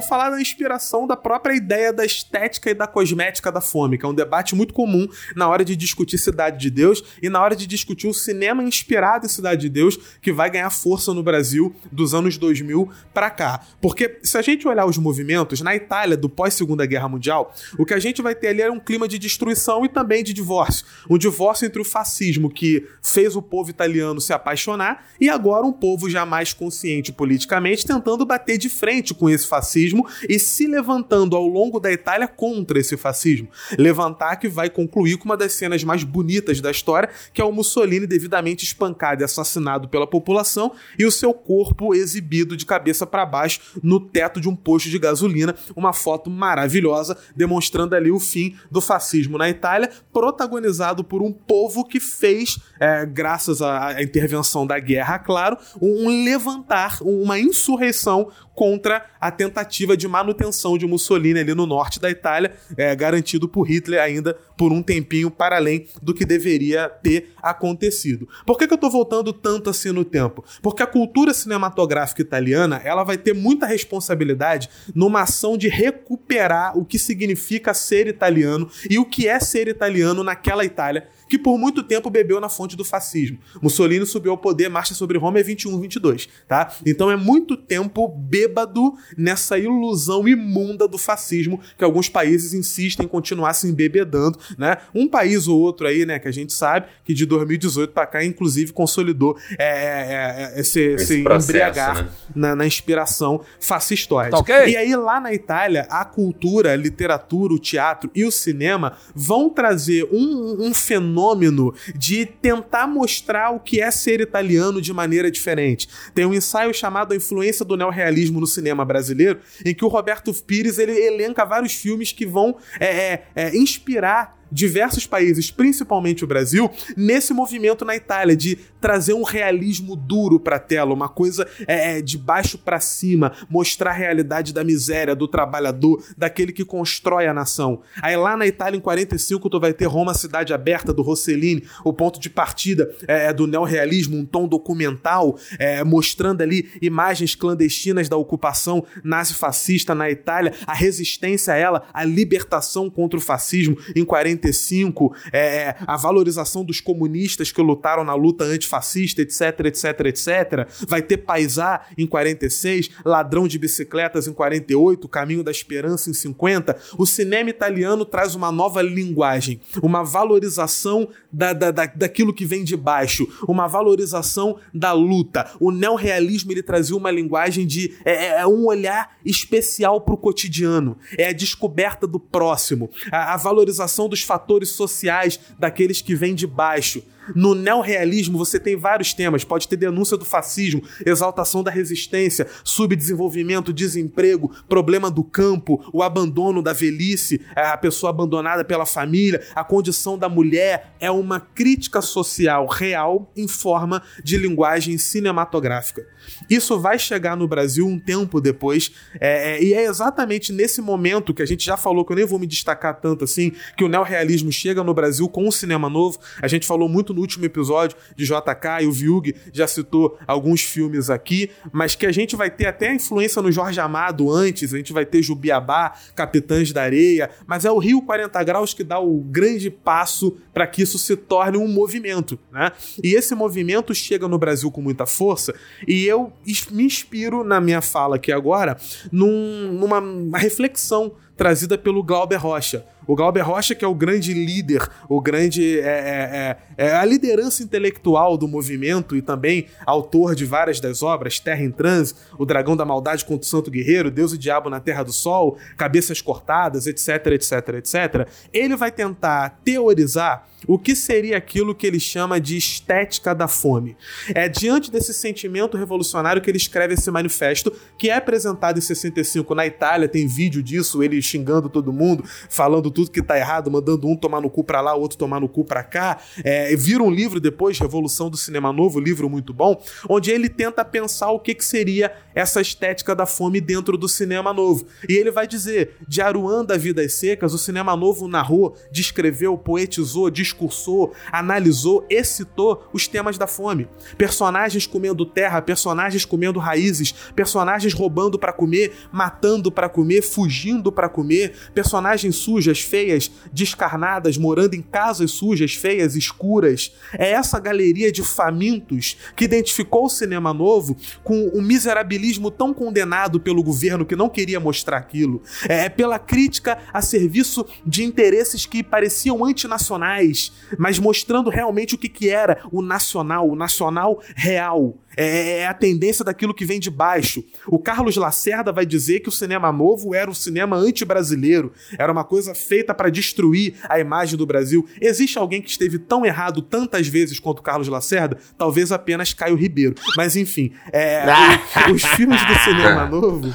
vou falar da inspiração da própria ideia da estética e da cosmética da fome, que é um debate muito comum na hora de discutir Cidade de Deus e na hora de discutir o cinema inspirado em Cidade de Deus, que vai ganhar força no Brasil dos anos 2000 para cá. Porque se a gente olhar os movimentos, na Itália, do pós-Segunda Guerra Mundial, o que a gente vai ter ali é um clima de destruição e também de divórcio. Um divórcio entre o fascismo, que fez o povo italiano se apaixonar, e agora um povo já mais consciente politicamente, tentando bater de frente com esse fascismo e se levantando ao longo da Itália contra esse fascismo. Levantar que vai concluir com uma das cenas mais bonitas da história, que é o Mussolini devidamente espancado e assassinado pela população e o seu corpo exibido de cabeça para baixo no teto de um posto de gasolina, uma foto maravilhosa demonstrando ali o fim do fascismo na Itália, protagonizado por um povo que fez, é, graças à intervenção da guerra, claro, um levantar, uma insurreição contra a tentativa de manutenção de Mussolini ali no norte da Itália, é, garantido por Hitler ainda por um tempinho para além do que deveria ter acontecido. Por que, que eu estou voltando tanto assim no tempo? Porque a cultura cinematográfica italiana ela vai ter muita responsabilidade numa ação de recuperar o que significa ser italiano e o que é ser italiano naquela Itália que por muito tempo bebeu na fonte do fascismo. Mussolini subiu ao poder, marcha sobre Roma é 21, 22, tá? Então é muito tempo bêbado nessa ilusão imunda do fascismo que alguns países insistem em continuar se embebedando, né? Um país ou outro aí, né, que a gente sabe que de 2018 para cá, inclusive, consolidou é, é, é, esse, esse, esse processo, embriagar né? na, na, inspiração fascistoide. Tá okay? E aí, lá na Itália, a cultura, a literatura, o teatro e o cinema vão trazer um, um fenômeno fenômeno de tentar mostrar o que é ser italiano de maneira diferente. Tem um ensaio chamado A Influência do Neorrealismo no Cinema Brasileiro, em que o Roberto Pires ele elenca vários filmes que vão é, é, é inspirar diversos países, principalmente o Brasil, nesse movimento na Itália de trazer um realismo duro para a tela, uma coisa é, é de baixo para cima, mostrar a realidade da miséria, do trabalhador, daquele que constrói a nação. Aí lá na Itália, em 45, tu vai ter Roma Cidade Aberta, do Rossellini, o ponto de partida é, é do neorrealismo, um tom documental, é, mostrando ali imagens clandestinas da ocupação nazi-fascista na Itália, a resistência a ela, a libertação contra o fascismo em 45 45, é, é, a valorização dos comunistas que lutaram na luta antifascista, etc, etc, etc. Vai ter Paisá em 46, Ladrão de Bicicletas em 48, Caminho da Esperança em 50. O cinema italiano traz uma nova linguagem, uma valorização da, da, da, daquilo que vem de baixo, uma valorização da luta. O neorrealismo ele trazia uma linguagem de é, é, é um olhar especial para o cotidiano, é a descoberta do próximo, a, a valorização dos fatores sociais daqueles que vêm de baixo. No neorrealismo você tem vários temas, pode ter denúncia do fascismo, exaltação da resistência, subdesenvolvimento, desemprego, problema do campo, o abandono da velhice, a pessoa abandonada pela família, a condição da mulher, é uma crítica social real em forma de linguagem cinematográfica. Isso vai chegar no Brasil um tempo depois, é, é, e é exatamente nesse momento que a gente já falou, que eu nem vou me destacar tanto assim, que o neorrealismo chega no Brasil com um cinema novo. A gente falou muito no último episódio de JK e o Viug já citou alguns filmes aqui, mas que a gente vai ter até a influência no Jorge Amado antes, a gente vai ter Jubiabá, Capitães da Areia, mas é o Rio 40 Graus que dá o grande passo para que isso se torne um movimento, né? E esse movimento chega no Brasil com muita força e eu me inspiro na minha fala aqui agora num, numa reflexão trazida pelo Glauber Rocha. O Glauber Rocha, que é o grande líder, o grande. É, é, é, a liderança intelectual do movimento e também autor de várias das obras: Terra em Transe, O Dragão da Maldade contra o Santo Guerreiro, Deus e Diabo na Terra do Sol, Cabeças Cortadas, etc, etc, etc. Ele vai tentar teorizar o que seria aquilo que ele chama de estética da fome. É diante desse sentimento revolucionário que ele escreve esse manifesto, que é apresentado em 65 na Itália, tem vídeo disso, ele xingando todo mundo, falando tudo tudo que tá errado, mandando um tomar no cu pra lá, outro tomar no cu pra cá. É, vira um livro depois, Revolução do Cinema Novo, livro muito bom, onde ele tenta pensar o que, que seria essa estética da fome dentro do cinema novo. E ele vai dizer: de Aruanda Vidas Secas, o cinema novo narrou, descreveu, poetizou, discursou, analisou, excitou os temas da fome. Personagens comendo terra, personagens comendo raízes, personagens roubando para comer, matando para comer, fugindo para comer, personagens sujas, feias, descarnadas, morando em casas sujas, feias, escuras. É essa galeria de famintos que identificou o cinema novo com o miserabilismo tão condenado pelo governo que não queria mostrar aquilo. É pela crítica a serviço de interesses que pareciam antinacionais, mas mostrando realmente o que, que era o nacional, o nacional real. É, é a tendência daquilo que vem de baixo. O Carlos Lacerda vai dizer que o cinema novo era o cinema anti-brasileiro, era uma coisa feita para destruir a imagem do Brasil. Existe alguém que esteve tão errado tantas vezes quanto o Carlos Lacerda? Talvez apenas Caio Ribeiro. Mas enfim, é, os filmes do cinema novo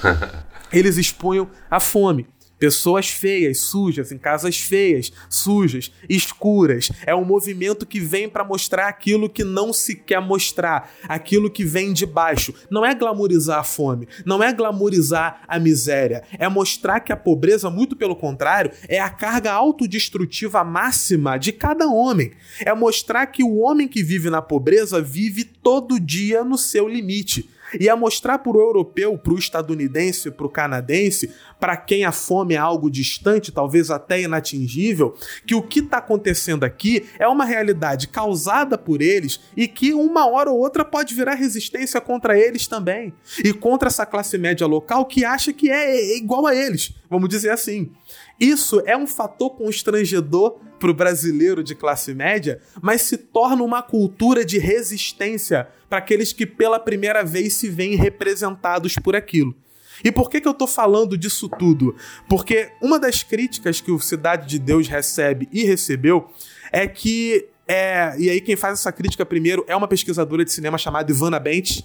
eles expunham a fome. Pessoas feias, sujas, em casas feias, sujas, escuras. É um movimento que vem para mostrar aquilo que não se quer mostrar, aquilo que vem de baixo. Não é glamorizar a fome, não é glamorizar a miséria, é mostrar que a pobreza, muito pelo contrário, é a carga autodestrutiva máxima de cada homem. É mostrar que o homem que vive na pobreza vive todo dia no seu limite e a mostrar para o europeu, para o estadunidense, para o canadense, para quem a fome é algo distante, talvez até inatingível, que o que está acontecendo aqui é uma realidade causada por eles e que uma hora ou outra pode virar resistência contra eles também e contra essa classe média local que acha que é igual a eles, vamos dizer assim. Isso é um fator constrangedor para o brasileiro de classe média, mas se torna uma cultura de resistência para aqueles que pela primeira vez se veem representados por aquilo. E por que, que eu estou falando disso tudo? Porque uma das críticas que o Cidade de Deus recebe e recebeu é que. É, e aí, quem faz essa crítica primeiro é uma pesquisadora de cinema chamada Ivana Bent.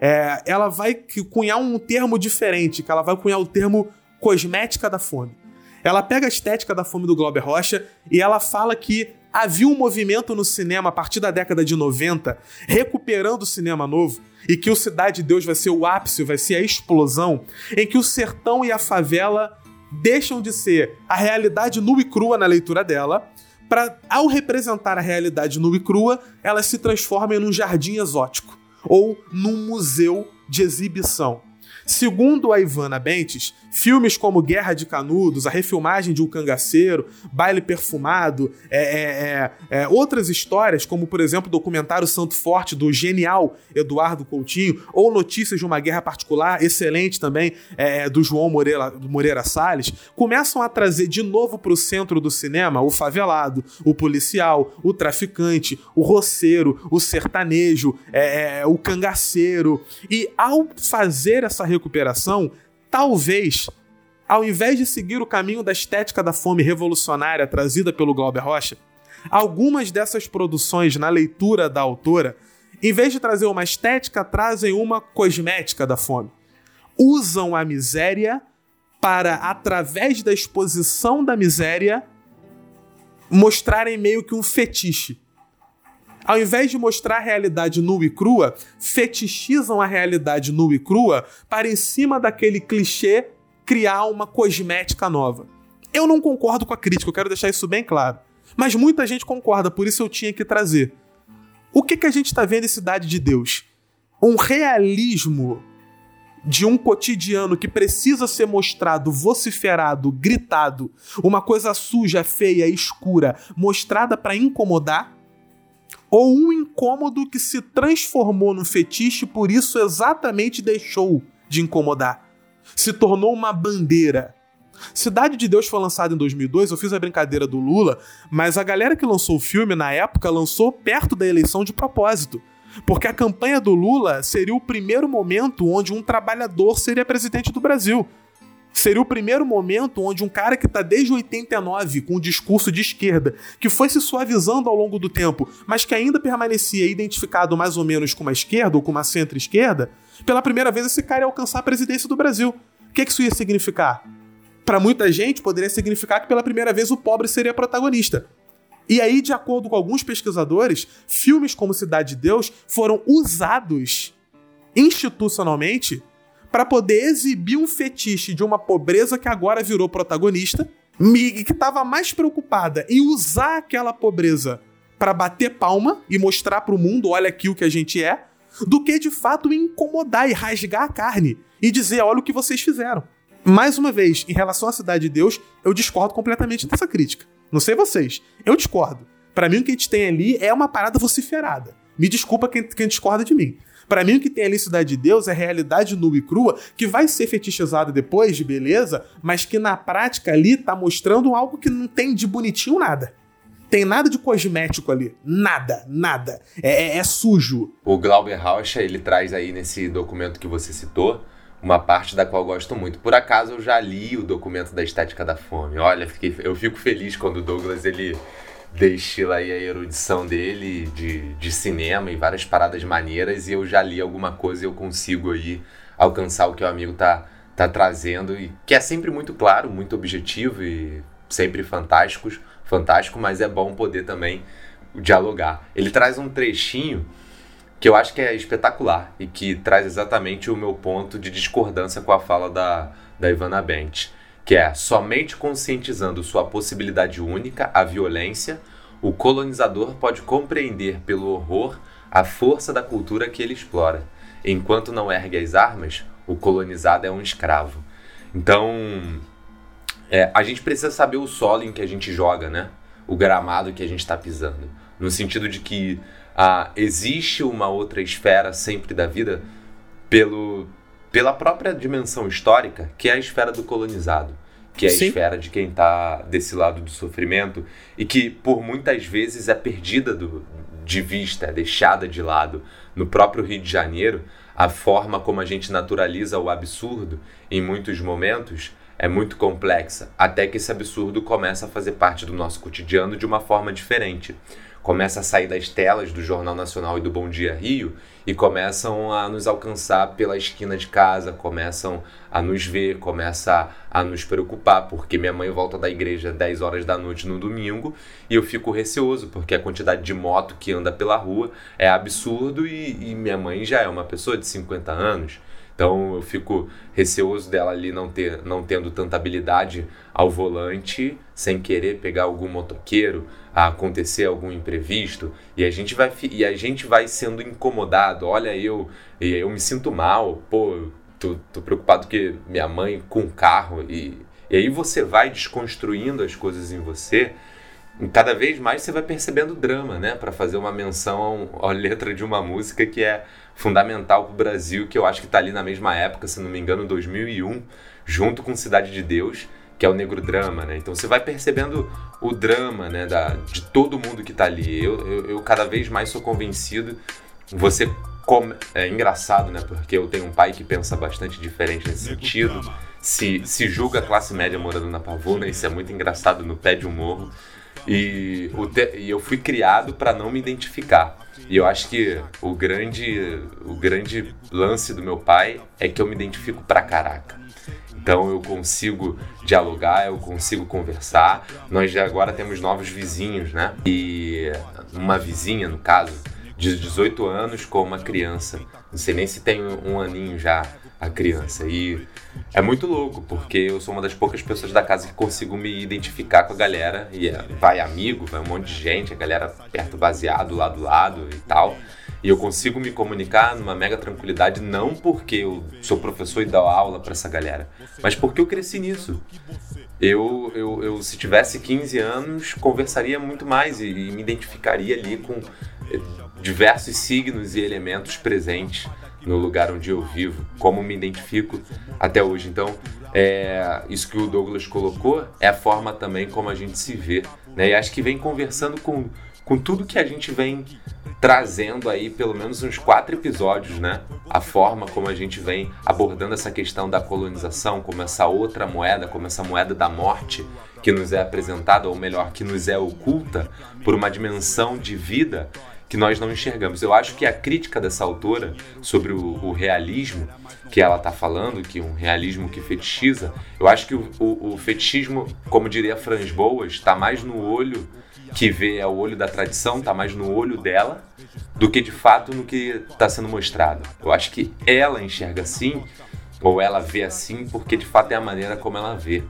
É, ela vai cunhar um termo diferente, que ela vai cunhar o termo cosmética da fome. Ela pega a estética da fome do Glauber Rocha e ela fala que havia um movimento no cinema a partir da década de 90, recuperando o cinema novo, e que o Cidade de Deus vai ser o ápice, vai ser a explosão, em que o sertão e a favela deixam de ser a realidade nua e crua na leitura dela, para, ao representar a realidade nua e crua, ela se transforma em um jardim exótico ou num museu de exibição. Segundo a Ivana Bentes, filmes como Guerra de Canudos, a refilmagem de O Cangaceiro, Baile Perfumado, é, é, é, é, outras histórias, como por exemplo o documentário Santo Forte do genial Eduardo Coutinho, ou Notícias de uma Guerra Particular, excelente também, é, do João Moreira, Moreira Salles, começam a trazer de novo para o centro do cinema o favelado, o policial, o traficante, o roceiro, o sertanejo, é, o cangaceiro. E ao fazer essa recuperação, talvez, ao invés de seguir o caminho da estética da fome revolucionária trazida pelo Glauber Rocha, algumas dessas produções, na leitura da autora, em vez de trazer uma estética, trazem uma cosmética da fome. Usam a miséria para, através da exposição da miséria, mostrarem meio que um fetiche. Ao invés de mostrar a realidade nua e crua, fetichizam a realidade nua e crua para, em cima daquele clichê, criar uma cosmética nova. Eu não concordo com a crítica, eu quero deixar isso bem claro. Mas muita gente concorda, por isso eu tinha que trazer. O que, que a gente está vendo em Cidade de Deus? Um realismo de um cotidiano que precisa ser mostrado, vociferado, gritado, uma coisa suja, feia, escura, mostrada para incomodar, ou um incômodo que se transformou num fetiche, por isso exatamente deixou de incomodar. Se tornou uma bandeira. Cidade de Deus foi lançado em 2002, eu fiz a brincadeira do Lula, mas a galera que lançou o filme na época lançou perto da eleição de propósito. Porque a campanha do Lula seria o primeiro momento onde um trabalhador seria presidente do Brasil. Seria o primeiro momento onde um cara que está desde 89 com um discurso de esquerda, que foi se suavizando ao longo do tempo, mas que ainda permanecia identificado mais ou menos com uma esquerda ou com uma centro-esquerda, pela primeira vez esse cara ia alcançar a presidência do Brasil. O que, que isso ia significar? Para muita gente, poderia significar que pela primeira vez o pobre seria protagonista. E aí, de acordo com alguns pesquisadores, filmes como Cidade de Deus foram usados institucionalmente para poder exibir um fetiche de uma pobreza que agora virou protagonista, e que estava mais preocupada em usar aquela pobreza para bater palma e mostrar para o mundo, olha aqui o que a gente é, do que de fato incomodar e rasgar a carne e dizer, olha o que vocês fizeram. Mais uma vez, em relação à Cidade de Deus, eu discordo completamente dessa crítica. Não sei vocês, eu discordo. Para mim, o que a gente tem ali é uma parada vociferada. Me desculpa quem, quem discorda de mim. Para mim, o que tem ali Cidade de Deus é realidade nua e crua, que vai ser fetichizada depois de beleza, mas que na prática ali tá mostrando algo que não tem de bonitinho nada. Tem nada de cosmético ali. Nada, nada. É, é, é sujo. O Glauber Raucha, ele traz aí nesse documento que você citou, uma parte da qual gosto muito. Por acaso eu já li o documento da estética da fome. Olha, fiquei, eu fico feliz quando o Douglas ele destila aí a erudição dele de, de cinema e várias paradas maneiras e eu já li alguma coisa e eu consigo aí alcançar o que o amigo tá, tá trazendo e que é sempre muito claro, muito objetivo e sempre fantásticos, fantástico, mas é bom poder também dialogar. Ele traz um trechinho que eu acho que é espetacular e que traz exatamente o meu ponto de discordância com a fala da, da Ivana Bent que é somente conscientizando sua possibilidade única, a violência, o colonizador pode compreender pelo horror a força da cultura que ele explora. Enquanto não ergue as armas, o colonizado é um escravo. Então, é, a gente precisa saber o solo em que a gente joga, né? O gramado que a gente está pisando. No sentido de que ah, existe uma outra esfera sempre da vida pelo, pela própria dimensão histórica, que é a esfera do colonizado, que é a Sim. esfera de quem está desse lado do sofrimento e que por muitas vezes é perdida do, de vista, é deixada de lado. No próprio Rio de Janeiro, a forma como a gente naturaliza o absurdo em muitos momentos é muito complexa, até que esse absurdo começa a fazer parte do nosso cotidiano de uma forma diferente começa a sair das telas do Jornal Nacional e do Bom Dia Rio e começam a nos alcançar pela esquina de casa, começam a nos ver, começa a nos preocupar, porque minha mãe volta da igreja 10 horas da noite no domingo e eu fico receoso, porque a quantidade de moto que anda pela rua é absurdo e, e minha mãe já é uma pessoa de 50 anos. Então eu fico receoso dela ali não, ter, não tendo tanta habilidade ao volante, sem querer pegar algum motoqueiro, a acontecer algum imprevisto, e a gente vai, e a gente vai sendo incomodado. Olha, eu, eu me sinto mal, pô, tô, tô preocupado que minha mãe com carro, e, e aí você vai desconstruindo as coisas em você. Cada vez mais você vai percebendo drama, né? Para fazer uma menção à letra de uma música que é fundamental para o Brasil, que eu acho que está ali na mesma época, se não me engano, 2001, junto com Cidade de Deus, que é o negro drama, né? Então você vai percebendo o drama, né, da, de todo mundo que está ali. Eu, eu, eu, cada vez mais sou convencido. Você come, é engraçado, né? Porque eu tenho um pai que pensa bastante diferente nesse sentido. Se, se julga a classe média morando na Pavuna, isso é muito engraçado no pé de um morro. E, te, e eu fui criado para não me identificar. E eu acho que o grande, o grande lance do meu pai é que eu me identifico pra caraca. Então eu consigo dialogar, eu consigo conversar. Nós já agora temos novos vizinhos, né? E uma vizinha, no caso, de 18 anos com uma criança. Não sei nem se tem um aninho já a criança. E é muito louco, porque eu sou uma das poucas pessoas da casa que consigo me identificar com a galera. E é, vai amigo, vai um monte de gente, a galera perto baseado, lado a lado e tal. E eu consigo me comunicar numa mega tranquilidade, não porque eu sou professor e dou aula para essa galera, mas porque eu cresci nisso. Eu, eu, eu, se tivesse 15 anos, conversaria muito mais e, e me identificaria ali com eh, diversos signos e elementos presentes no lugar onde eu vivo, como me identifico até hoje. Então, é, isso que o Douglas colocou é a forma também como a gente se vê. Né? E acho que vem conversando com, com tudo que a gente vem trazendo aí pelo menos uns quatro episódios, né? A forma como a gente vem abordando essa questão da colonização, como essa outra moeda, como essa moeda da morte que nos é apresentada, ou melhor, que nos é oculta por uma dimensão de vida que nós não enxergamos. Eu acho que a crítica dessa autora sobre o, o realismo que ela está falando, que um realismo que fetichiza, eu acho que o, o, o fetichismo, como diria Franz Boas, está mais no olho que vê é o olho da tradição, está mais no olho dela do que de fato no que está sendo mostrado. Eu acho que ela enxerga assim, ou ela vê assim, porque de fato é a maneira como ela vê.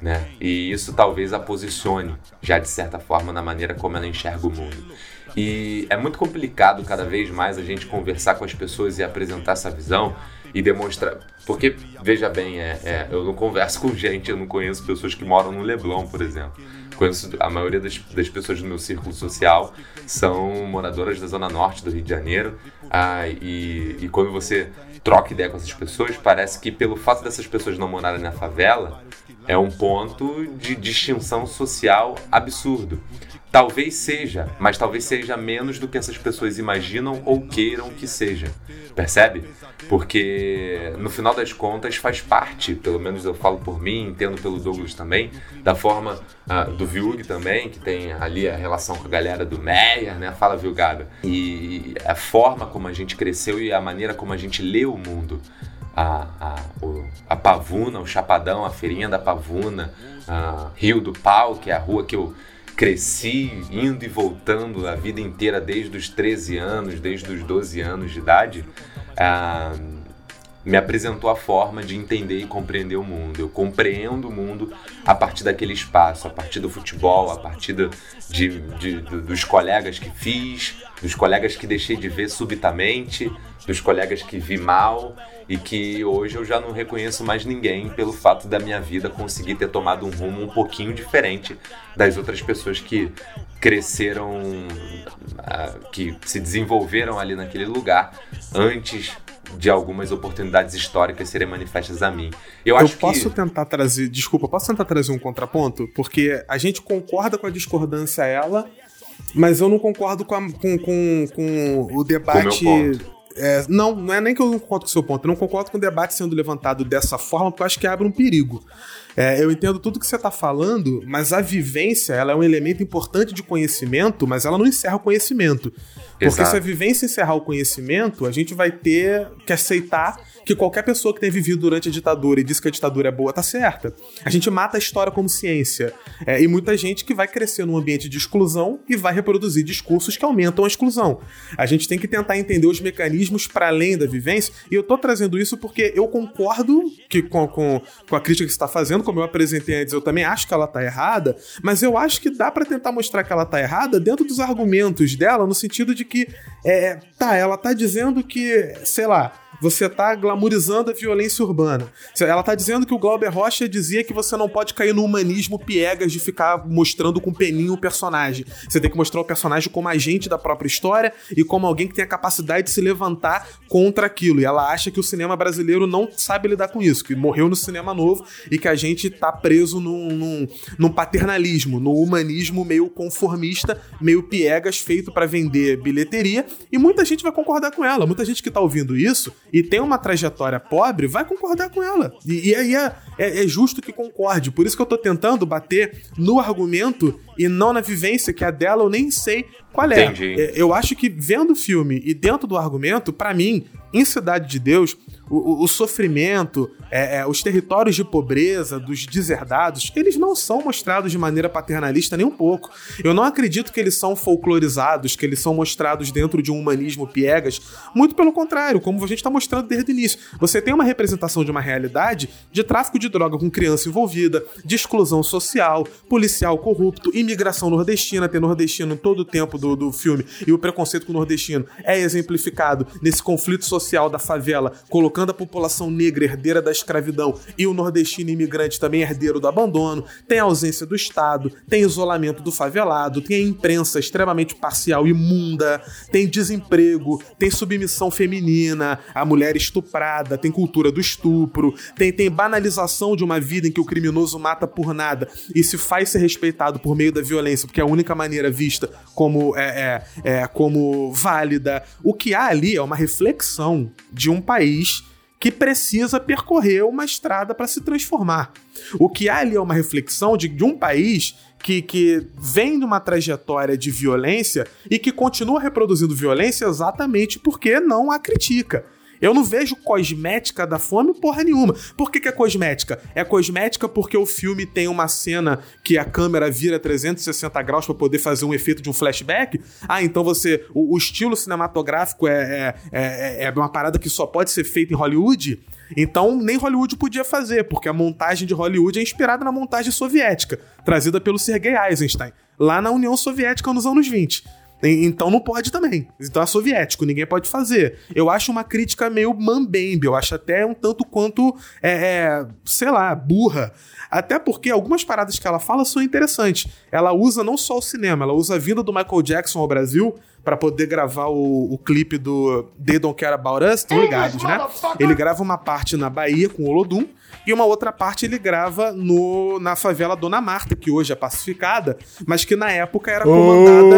Né? E isso talvez a posicione, já de certa forma, na maneira como ela enxerga o mundo. E é muito complicado cada vez mais a gente conversar com as pessoas e apresentar essa visão e demonstrar. Porque, veja bem, é, é, eu não converso com gente, eu não conheço pessoas que moram no Leblon, por exemplo. Conheço a maioria das, das pessoas do meu círculo social são moradoras da zona norte do Rio de Janeiro. Ah, e, e quando você troca ideia com essas pessoas, parece que pelo fato dessas pessoas não morarem na favela, é um ponto de distinção social absurdo. Talvez seja, mas talvez seja menos do que essas pessoas imaginam ou queiram que seja. Percebe? Porque no final das contas faz parte, pelo menos eu falo por mim, entendo pelo Douglas também, da forma uh, do Viug também, que tem ali a relação com a galera do Meyer, né? Fala, viu, Gaga? E a forma como a gente cresceu e a maneira como a gente lê o mundo. A, a, o, a Pavuna, o Chapadão, a Feirinha da Pavuna, Rio do Pau, que é a rua que eu cresci indo e voltando a vida inteira desde os 13 anos, desde os 12 anos de idade, me apresentou a forma de entender e compreender o mundo. Eu compreendo o mundo a partir daquele espaço, a partir do futebol, a partir de, de, dos colegas que fiz, dos colegas que deixei de ver subitamente, dos colegas que vi mal e que hoje eu já não reconheço mais ninguém pelo fato da minha vida conseguir ter tomado um rumo um pouquinho diferente das outras pessoas que cresceram, ah, que se desenvolveram ali naquele lugar antes de algumas oportunidades históricas serem manifestas a mim. Eu, eu posso que... tentar trazer, desculpa, posso tentar trazer um contraponto? Porque a gente concorda com a discordância ela, mas eu não concordo com, a, com, com, com o debate. Com é, não, não é nem que eu não concordo com o seu ponto. Eu não concordo com o debate sendo levantado dessa forma, porque eu acho que abre um perigo. É, eu entendo tudo que você está falando, mas a vivência ela é um elemento importante de conhecimento, mas ela não encerra o conhecimento. Porque Exato. se a vivência encerrar o conhecimento, a gente vai ter que aceitar que qualquer pessoa que tenha vivido durante a ditadura e diz que a ditadura é boa, tá certa. A gente mata a história como ciência. É, e muita gente que vai crescer num ambiente de exclusão e vai reproduzir discursos que aumentam a exclusão. A gente tem que tentar entender os mecanismos para além da vivência, e eu tô trazendo isso porque eu concordo que com, com, com a crítica que você está fazendo, como eu apresentei antes, eu também acho que ela tá errada, mas eu acho que dá para tentar mostrar que ela tá errada dentro dos argumentos dela, no sentido de que, é, tá, ela tá dizendo que, sei lá, você tá glamorizando a violência urbana. Ela tá dizendo que o Glauber Rocha dizia que você não pode cair no humanismo piegas de ficar mostrando com peninho o personagem. Você tem que mostrar o personagem como agente da própria história e como alguém que tem a capacidade de se levantar contra aquilo. E ela acha que o cinema brasileiro não sabe lidar com isso, que morreu no cinema novo e que a gente tá preso num, num, num paternalismo, no humanismo meio conformista, meio piegas, feito para vender bilheteria. E muita gente vai concordar com ela. Muita gente que tá ouvindo isso e tem uma trajetória pobre, vai concordar com ela. E, e aí é, é, é, justo que concorde. Por isso que eu tô tentando bater no argumento e não na vivência, que a dela eu nem sei qual é. Entendi. É, eu acho que vendo o filme e dentro do argumento, para mim, em Cidade de Deus, o, o, sofrimento, é, é, os territórios de pobreza dos deserdados, eles não são mostrados de maneira paternalista nem um pouco. Eu não acredito que eles são folclorizados, que eles são mostrados dentro de um humanismo piegas. Muito pelo contrário, como a gente está mostrando desde o início. Você tem uma representação de uma realidade de tráfico de droga com criança envolvida, de exclusão social, policial corrupto, imigração nordestina, ter nordestino todo o tempo do, do filme e o preconceito com o nordestino é exemplificado nesse conflito social da favela, colocando a população negra herdeira da escravidão e o nordestino imigrante também herdeiro do abandono, tem a ausência do Estado, tem isolamento do favelado, tem a imprensa extremamente parcial imunda, tem desemprego, tem submissão feminina, a mulher estuprada, tem cultura do estupro, tem, tem banalização de uma vida em que o criminoso mata por nada e se faz ser respeitado por meio da violência, porque é a única maneira vista como, é, é, é como válida. O que há ali é uma reflexão de um país que precisa percorrer uma estrada para se transformar. O que há ali é uma reflexão de, de um país que, que vem de uma trajetória de violência e que continua reproduzindo violência exatamente porque não a critica. Eu não vejo cosmética da fome porra nenhuma. Por que, que é cosmética? É cosmética porque o filme tem uma cena que a câmera vira 360 graus para poder fazer um efeito de um flashback. Ah, então você. O, o estilo cinematográfico é, é, é, é uma parada que só pode ser feita em Hollywood. Então, nem Hollywood podia fazer, porque a montagem de Hollywood é inspirada na montagem soviética, trazida pelo Sergei Eisenstein, lá na União Soviética nos anos 20. Então não pode também. Então é soviético, ninguém pode fazer. Eu acho uma crítica meio mambembe, eu acho até um tanto quanto, é, é, sei lá, burra. Até porque algumas paradas que ela fala são interessantes. Ela usa não só o cinema, ela usa a vinda do Michael Jackson ao Brasil para poder gravar o, o clipe do They Don't Care About Us, estão ligados, né? Ele grava uma parte na Bahia com o Olodum e uma outra parte ele grava no, na favela Dona Marta, que hoje é pacificada, mas que na época era comandada.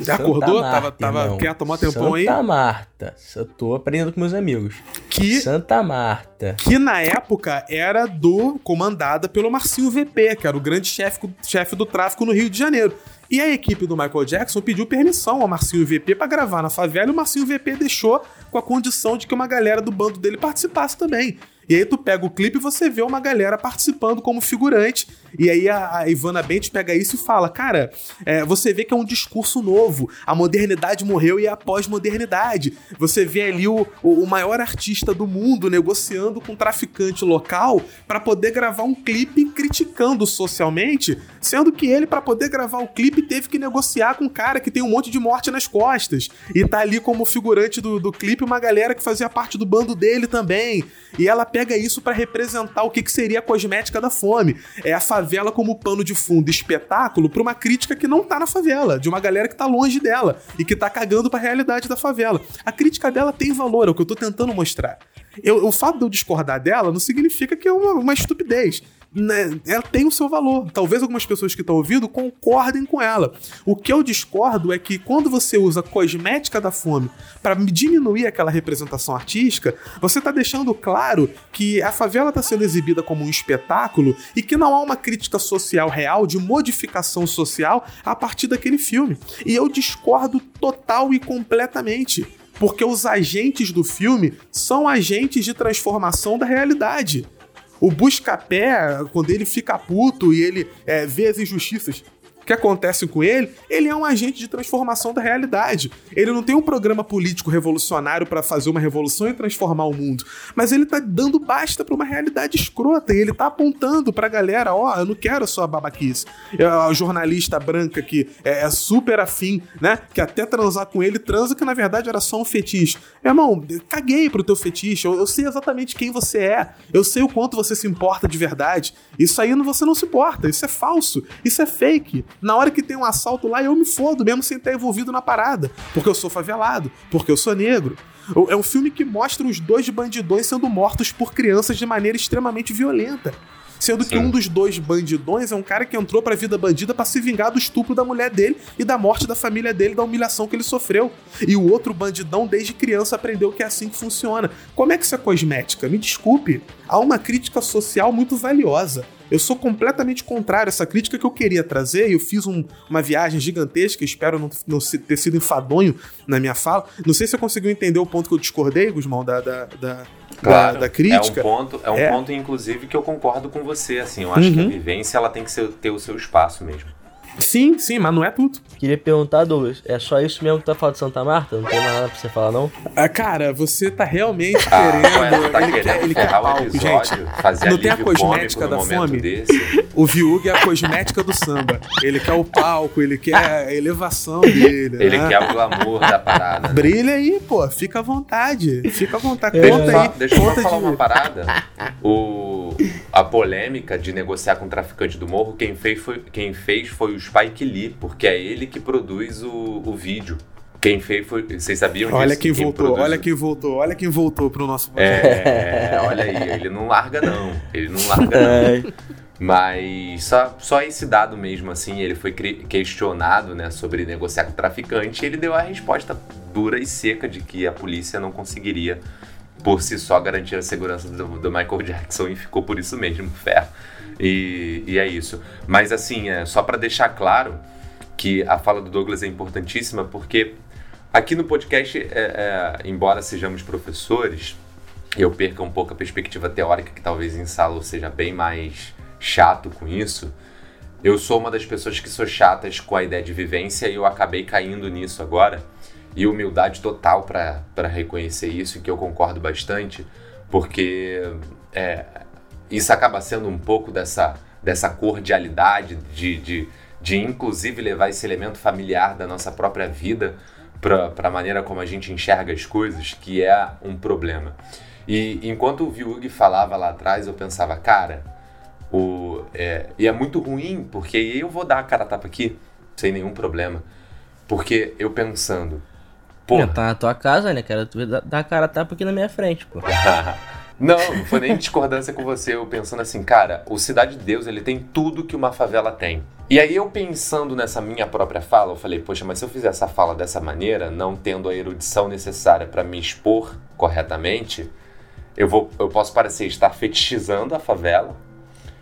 Já acordou? Marta, tava tava quieto há um tempão aí? Santa Marta. Eu tô aprendendo com meus amigos. Que, Santa Marta. que na época era do comandada pelo Marcinho VP, que era o grande chefe chefe do tráfico no Rio de Janeiro. E a equipe do Michael Jackson pediu permissão ao Marcinho VP para gravar na favela e o Marcinho VP deixou com a condição de que uma galera do bando dele participasse também. E aí tu pega o clipe e você vê uma galera participando como figurante. E aí a, a Ivana Bentes pega isso e fala: Cara, é, você vê que é um discurso novo. A modernidade morreu e é a pós-modernidade. Você vê ali o, o, o maior artista do mundo negociando com um traficante local para poder gravar um clipe criticando socialmente, sendo que ele, para poder gravar o clipe, teve que negociar com um cara que tem um monte de morte nas costas. E tá ali como figurante do, do clipe uma galera que fazia parte do bando dele também. E ela pega isso para representar o que, que seria a cosmética da fome. É a favela como pano de fundo espetáculo pra uma crítica que não tá na favela, de uma galera que tá longe dela e que tá cagando pra realidade da favela. A crítica dela tem valor, é o que eu tô tentando mostrar. Eu, o fato de eu discordar dela não significa que é uma, uma estupidez né, ela tem o seu valor. Talvez algumas pessoas que estão ouvindo concordem com ela. O que eu discordo é que quando você usa cosmética da fome para diminuir aquela representação artística, você está deixando claro que a favela está sendo exibida como um espetáculo e que não há uma crítica social real de modificação social a partir daquele filme. E eu discordo total e completamente. Porque os agentes do filme são agentes de transformação da realidade. O Buscapé, quando ele fica puto e ele é, vê as injustiças que acontecem com ele, ele é um agente de transformação da realidade. Ele não tem um programa político revolucionário para fazer uma revolução e transformar o mundo, mas ele tá dando basta para uma realidade escrota e ele tá apontando pra galera, ó, oh, eu não quero só babaquice. É a jornalista branca que é, é, super afim, né, que até transar com ele transa que na verdade era só um fetiche. Meu irmão, caguei pro teu fetiche, eu, eu sei exatamente quem você é, eu sei o quanto você se importa de verdade. Isso aí você não se importa, isso é falso, isso é fake. Na hora que tem um assalto lá, eu me fodo, mesmo sem estar envolvido na parada. Porque eu sou favelado, porque eu sou negro. É um filme que mostra os dois bandidões sendo mortos por crianças de maneira extremamente violenta. Sendo Sim. que um dos dois bandidões é um cara que entrou pra vida bandida para se vingar do estupro da mulher dele e da morte da família dele, da humilhação que ele sofreu. E o outro bandidão, desde criança, aprendeu que é assim que funciona. Como é que isso é cosmética? Me desculpe. Há uma crítica social muito valiosa. Eu sou completamente contrário a essa crítica que eu queria trazer. Eu fiz um, uma viagem gigantesca, espero não, não, ter sido enfadonho na minha fala. Não sei se você conseguiu entender o ponto que eu discordei, Gusmão, da, da, da, claro, da, da crítica. É um ponto, é um é. ponto, inclusive, que eu concordo com você. Assim, eu acho uhum. que a uhum. vivência ela tem que ser, ter o seu espaço mesmo. Sim, sim, mas não é tudo. Queria perguntar, Douglas, é só isso mesmo que tá falando de Santa Marta? Não tem mais nada pra você falar, não? Ah, cara, você tá realmente ah, querendo. Tá ele, querendo quer, ele quer palco, gente. não tem a cosmética da fome. Desse. O Viúg é a cosmética do samba. Ele quer o palco, ele quer a elevação dele. Ele né? quer o glamour da parada. Né? Brilha aí, pô, fica à vontade. Fica à vontade. É. Conta aí. Deixa eu só falar de... uma parada. O, a polêmica de negociar com o traficante do morro, quem fez foi, quem fez foi o Spike Lee, porque é ele que produz o, o vídeo. Quem fez foi. Vocês sabiam olha disso? Quem, quem voltou, produz... olha quem voltou, olha quem voltou pro nosso É, olha aí, ele não larga, não. Ele não larga, não. Mas só, só esse dado mesmo, assim, ele foi questionado né, sobre negociar com o traficante e ele deu a resposta dura e seca de que a polícia não conseguiria por si só garantir a segurança do, do Michael Jackson e ficou por isso mesmo, ferro. E, e é isso. Mas assim, é, só para deixar claro que a fala do Douglas é importantíssima, porque aqui no podcast, é, é, embora sejamos professores, eu perca um pouco a perspectiva teórica, que talvez em sala seja bem mais chato com isso. Eu sou uma das pessoas que sou chatas com a ideia de vivência e eu acabei caindo nisso agora. E humildade total para reconhecer isso, que eu concordo bastante, porque é, isso acaba sendo um pouco dessa, dessa cordialidade, de, de, de inclusive levar esse elemento familiar da nossa própria vida para a maneira como a gente enxerga as coisas, que é um problema. E enquanto o Viug falava lá atrás, eu pensava, cara, o, é, e é muito ruim, porque eu vou dar a cara tapa aqui, sem nenhum problema. Porque eu pensando, pô. Tá na tua casa, né, cara? Tu a cara tapa aqui na minha frente, pô. Não, não foi nem discordância com você, eu pensando assim, cara, o Cidade de Deus, ele tem tudo que uma favela tem. E aí eu pensando nessa minha própria fala, eu falei, poxa, mas se eu fizer essa fala dessa maneira, não tendo a erudição necessária para me expor corretamente, eu vou eu posso parecer estar fetichizando a favela,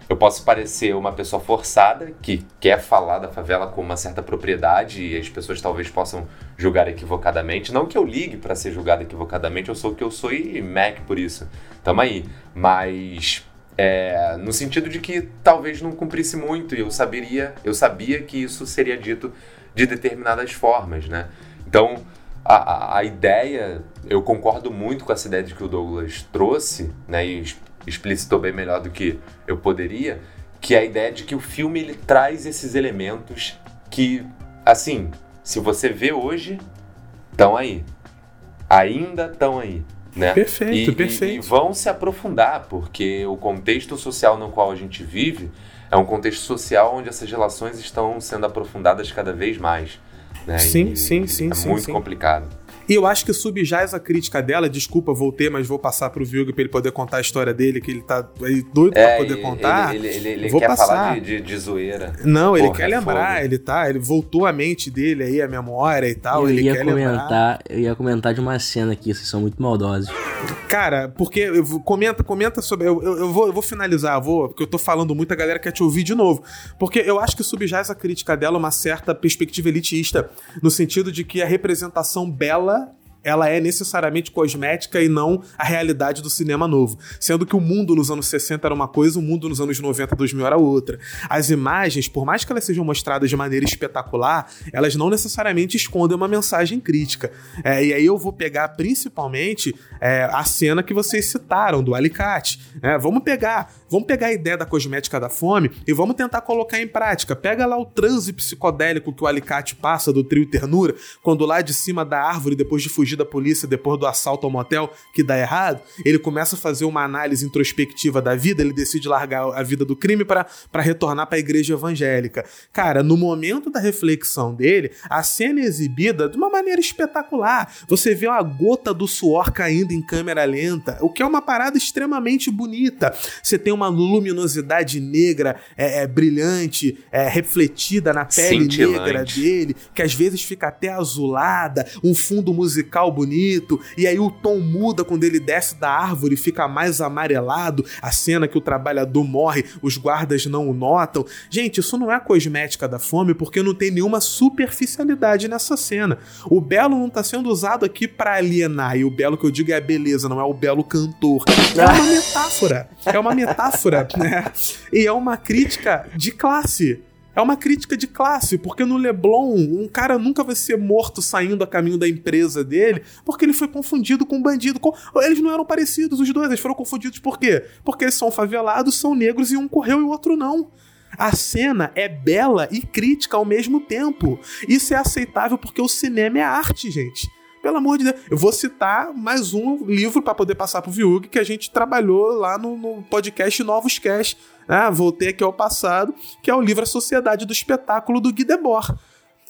eu posso parecer uma pessoa forçada que quer falar da favela com uma certa propriedade e as pessoas talvez possam julgar equivocadamente. Não que eu ligue para ser julgado equivocadamente, eu sou o que eu sou e Mac por isso. Tamo aí. Mas é, no sentido de que talvez não cumprisse muito e eu saberia, eu sabia que isso seria dito de determinadas formas, né? Então a, a, ideia, eu concordo muito com essa ideia de que o Douglas trouxe, né? E explicitou bem melhor do que eu poderia, que é a ideia de que o filme ele traz esses elementos que, assim, se você vê hoje, estão aí. Ainda estão aí. Né? Perfeito, e, perfeito. E, e vão se aprofundar, porque o contexto social no qual a gente vive é um contexto social onde essas relações estão sendo aprofundadas cada vez mais. Né? Sim, e, sim, sim. É sim, muito sim. complicado. E eu acho que subjaz a crítica dela, desculpa, voltei, mas vou passar pro Vilg pra ele poder contar a história dele, que ele tá doido é, pra poder contar. Ele, ele, ele, vou quer passar. falar de, de, de zoeira. Não, ele Porra, quer é lembrar, fogo. ele tá, ele voltou a mente dele aí, a memória e tal, eu ele ia quer comentar, lembrar. Eu ia comentar de uma cena aqui, vocês são muito maldosos. Cara, porque eu comenta, comenta sobre. Eu, eu, eu vou, eu vou finalizar, vou, porque eu tô falando muito, a galera quer te ouvir de novo. Porque eu acho que subjaz a crítica dela uma certa perspectiva elitista, no sentido de que a representação bela. Ela é necessariamente cosmética e não a realidade do cinema novo. Sendo que o mundo nos anos 60 era uma coisa, o mundo nos anos 90, 2000 era outra. As imagens, por mais que elas sejam mostradas de maneira espetacular, elas não necessariamente escondem uma mensagem crítica. É, e aí eu vou pegar principalmente é, a cena que vocês citaram, do alicate. né? vamos pegar, vamos pegar a ideia da cosmética da fome e vamos tentar colocar em prática. Pega lá o transe psicodélico que o alicate passa do trio Ternura, quando lá de cima da árvore, depois de fugir da polícia, depois do assalto ao motel que dá errado, ele começa a fazer uma análise introspectiva da vida, ele decide largar a vida do crime para retornar para a igreja evangélica. Cara, no momento da reflexão dele, a cena é exibida de uma maneira espetacular. Você vê uma gota do suor caindo em câmera lenta, o que é uma parada extremamente bonita. Você tem uma luminosidade negra é, é, brilhante, é, refletida na pele negra dele, que às vezes fica até azulada, um fundo musical bonito, e aí o tom muda quando ele desce da árvore, fica mais amarelado, a cena que o trabalhador morre, os guardas não o notam. Gente, isso não é cosmética da fome, porque não tem nenhuma superficialidade nessa cena. O belo não tá sendo usado aqui para alienar, e o belo que eu digo é a beleza, não é o belo cantor. É uma metáfora, é uma metáfora, né? E é uma crítica de classe. É uma crítica de classe, porque no Leblon, um cara nunca vai ser morto saindo a caminho da empresa dele, porque ele foi confundido com um bandido. Com- Eles não eram parecidos, os dois, eles foram confundidos por quê? Porque eles são favelados, são negros e um correu e o outro não. A cena é bela e crítica ao mesmo tempo. Isso é aceitável porque o cinema é arte, gente. Pelo amor de Deus. Eu vou citar mais um livro para poder passar pro Viug que a gente trabalhou lá no, no podcast Novos Cash. Né? Voltei aqui ao passado, que é o livro A Sociedade do Espetáculo do Guy Debord.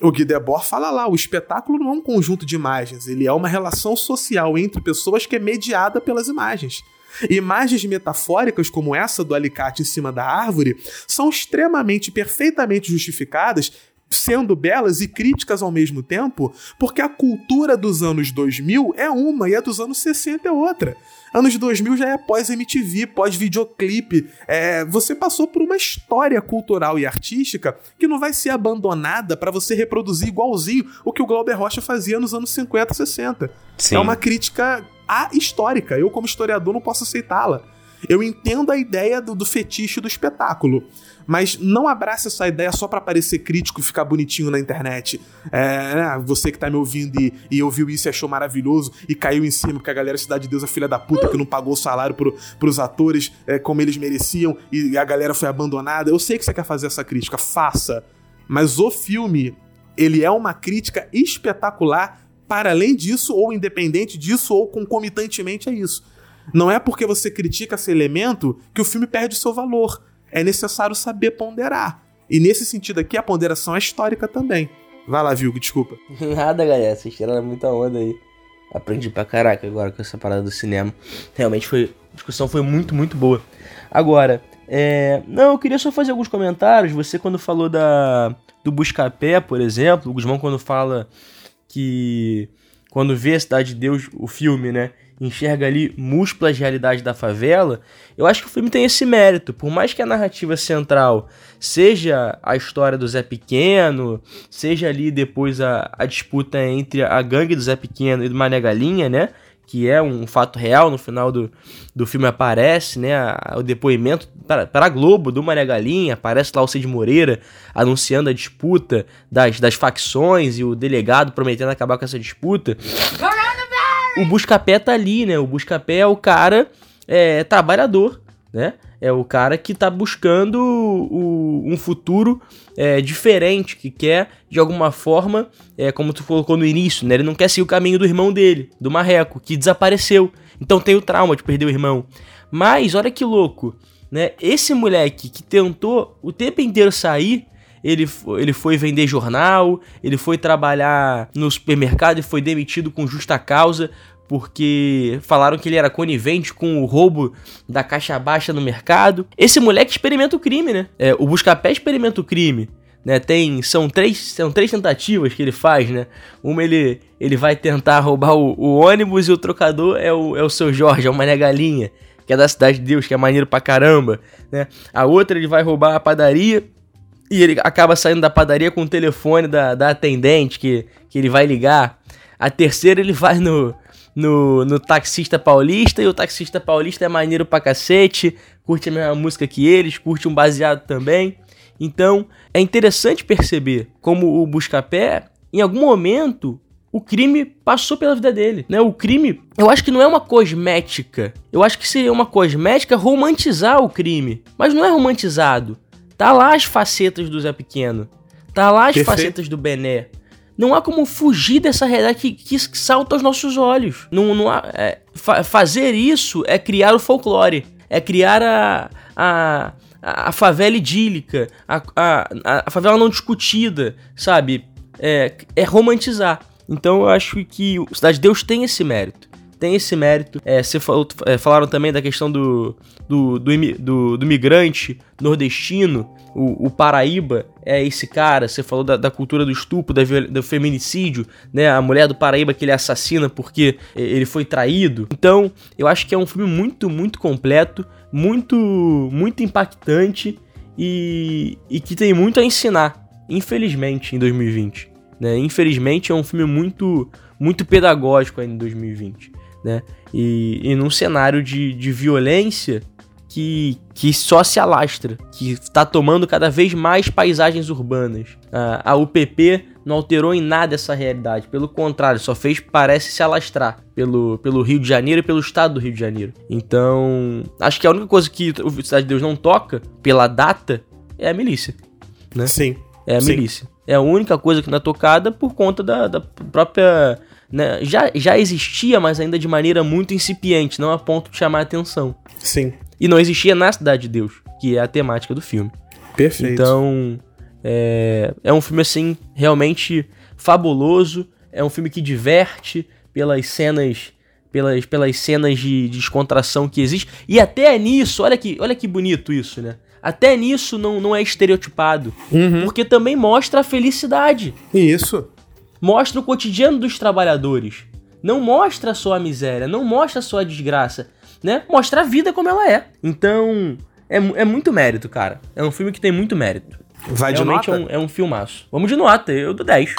O Guy Debord fala lá, o espetáculo não é um conjunto de imagens, ele é uma relação social entre pessoas que é mediada pelas imagens. Imagens metafóricas como essa do alicate em cima da árvore são extremamente, perfeitamente justificadas sendo belas e críticas ao mesmo tempo, porque a cultura dos anos 2000 é uma e a dos anos 60 é outra. Anos 2000 já é pós-MTV, pós-videoclipe. É, você passou por uma história cultural e artística que não vai ser abandonada para você reproduzir igualzinho o que o Glauber Rocha fazia nos anos 50 e 60. Sim. É uma crítica a histórica. Eu, como historiador, não posso aceitá-la. Eu entendo a ideia do, do fetiche do espetáculo, mas não abraça essa ideia só para parecer crítico e ficar bonitinho na internet. É, né, você que tá me ouvindo e, e ouviu isso e achou maravilhoso e caiu em cima porque a galera Cidade de Deus é filha da puta que não pagou o salário pro, pros atores é, como eles mereciam e a galera foi abandonada. Eu sei que você quer fazer essa crítica, faça. Mas o filme, ele é uma crítica espetacular para além disso, ou independente disso, ou concomitantemente a isso. Não é porque você critica esse elemento que o filme perde o seu valor. É necessário saber ponderar. E nesse sentido aqui, a ponderação é histórica também. Vai lá, Vilgo, desculpa. Nada, galera. Vocês tiraram muita onda aí. Aprendi pra caraca agora com essa parada do cinema. Realmente foi. A discussão foi muito, muito boa. Agora, é. Não, eu queria só fazer alguns comentários. Você, quando falou da. Do Buscapé, por exemplo, o Guzmão, quando fala que. Quando vê a Cidade de Deus, o filme, né? Enxerga ali múltiplas realidades da favela, eu acho que o filme tem esse mérito. Por mais que a narrativa central seja a história do Zé Pequeno, seja ali depois a, a disputa entre a gangue do Zé Pequeno e do Mané Galinha, né? Que é um fato real, no final do, do filme aparece, né? A, o depoimento para, a Globo do Mané Galinha, aparece lá o Cid Moreira anunciando a disputa das, das facções e o delegado prometendo acabar com essa disputa o Buscapé tá ali, né? O Buscapé é o cara é, trabalhador, né? É o cara que tá buscando o, um futuro é, diferente, que quer, de alguma forma, é, como tu colocou no início, né? Ele não quer seguir o caminho do irmão dele, do Marreco, que desapareceu. Então tem o trauma de perder o irmão. Mas, olha que louco, né? Esse moleque que tentou o tempo inteiro sair, ele, ele foi vender jornal, ele foi trabalhar no supermercado e foi demitido com justa causa, porque falaram que ele era conivente com o roubo da caixa baixa no mercado. Esse moleque experimenta o crime, né? É, o Buscapé experimenta o crime. Né, tem são três são três tentativas que ele faz, né? Uma ele ele vai tentar roubar o, o ônibus e o trocador é o, é o seu Jorge, é o Mané Galinha, que é da cidade de Deus, que é maneiro pra caramba, né? A outra ele vai roubar a padaria e ele acaba saindo da padaria com o telefone da, da atendente que, que ele vai ligar. A terceira ele vai no, no, no taxista paulista e o taxista paulista é maneiro pra cacete, curte a mesma música que eles, curte um baseado também. Então é interessante perceber como o Buscapé, em algum momento, o crime passou pela vida dele, né? O crime, eu acho que não é uma cosmética. Eu acho que seria uma cosmética romantizar o crime, mas não é romantizado. Tá lá as facetas do Zé Pequeno. Tá lá as Perfeito. facetas do Bené. Não há como fugir dessa realidade que, que salta aos nossos olhos. Não, não há, é, fa fazer isso é criar o folclore. É criar a, a, a favela idílica. A, a, a favela não discutida, sabe? É, é romantizar. Então eu acho que o Cidade de Deus tem esse mérito tem esse mérito. É, você falou, é, falaram também da questão do, do, do, do, do migrante nordestino, o, o, Paraíba é esse cara. Você falou da, da cultura do estupro, da, do feminicídio, né? A mulher do Paraíba que ele assassina porque ele foi traído. Então, eu acho que é um filme muito, muito completo, muito, muito impactante e, e que tem muito a ensinar, infelizmente, em 2020. Né? Infelizmente, é um filme muito, muito pedagógico ainda em 2020 né? E, e num cenário de, de violência que, que só se alastra, que está tomando cada vez mais paisagens urbanas. A, a UPP não alterou em nada essa realidade, pelo contrário, só fez, parece, se alastrar pelo, pelo Rio de Janeiro e pelo estado do Rio de Janeiro. Então, acho que a única coisa que o Cidade de Deus não toca, pela data, é a milícia. Né? Sim. É a Sim. milícia. É a única coisa que não é tocada por conta da, da própria né, já, já existia, mas ainda de maneira muito incipiente, não a ponto de chamar a atenção. Sim. E não existia na Cidade de Deus, que é a temática do filme. Perfeito. Então, é, é um filme, assim, realmente fabuloso. É um filme que diverte pelas cenas pelas, pelas cenas de, de descontração que existe. E até nisso, olha que, olha que bonito isso, né? Até nisso não, não é estereotipado. Uhum. Porque também mostra a felicidade. Isso. Mostra o cotidiano dos trabalhadores. Não mostra só a miséria, não mostra só a desgraça, né? Mostra a vida como ela é. Então, é, é muito mérito, cara. É um filme que tem muito mérito. Vai de Realmente nota? É, um, é um filmaço. Vamos de nota, eu dou 10.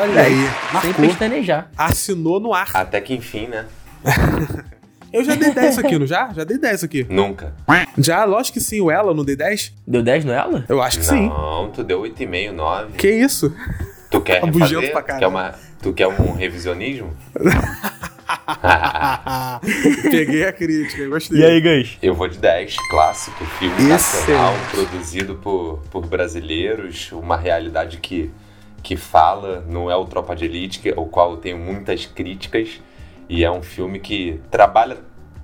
Olha aí, Sem pestanejar. Assinou no ar. Até que enfim, né? Eu já dei 10 aqui, não já? Já dei 10 aqui. Nunca. Já, lógico que sim. O Ela não dei 10? Deu 10 nela? Eu acho que sim. Não, tu deu 8,5, 9. Que isso? Tu quer Abugento refazer? pra quer, uma, tu quer um revisionismo? Peguei a crítica, gostei. E aí, Gans? Eu vou de 10, clássico, filme Excelente. nacional, produzido por, por brasileiros, uma realidade que, que fala, não é o Tropa de Elite, que, o qual eu tenho muitas críticas, e é um filme que trabalha,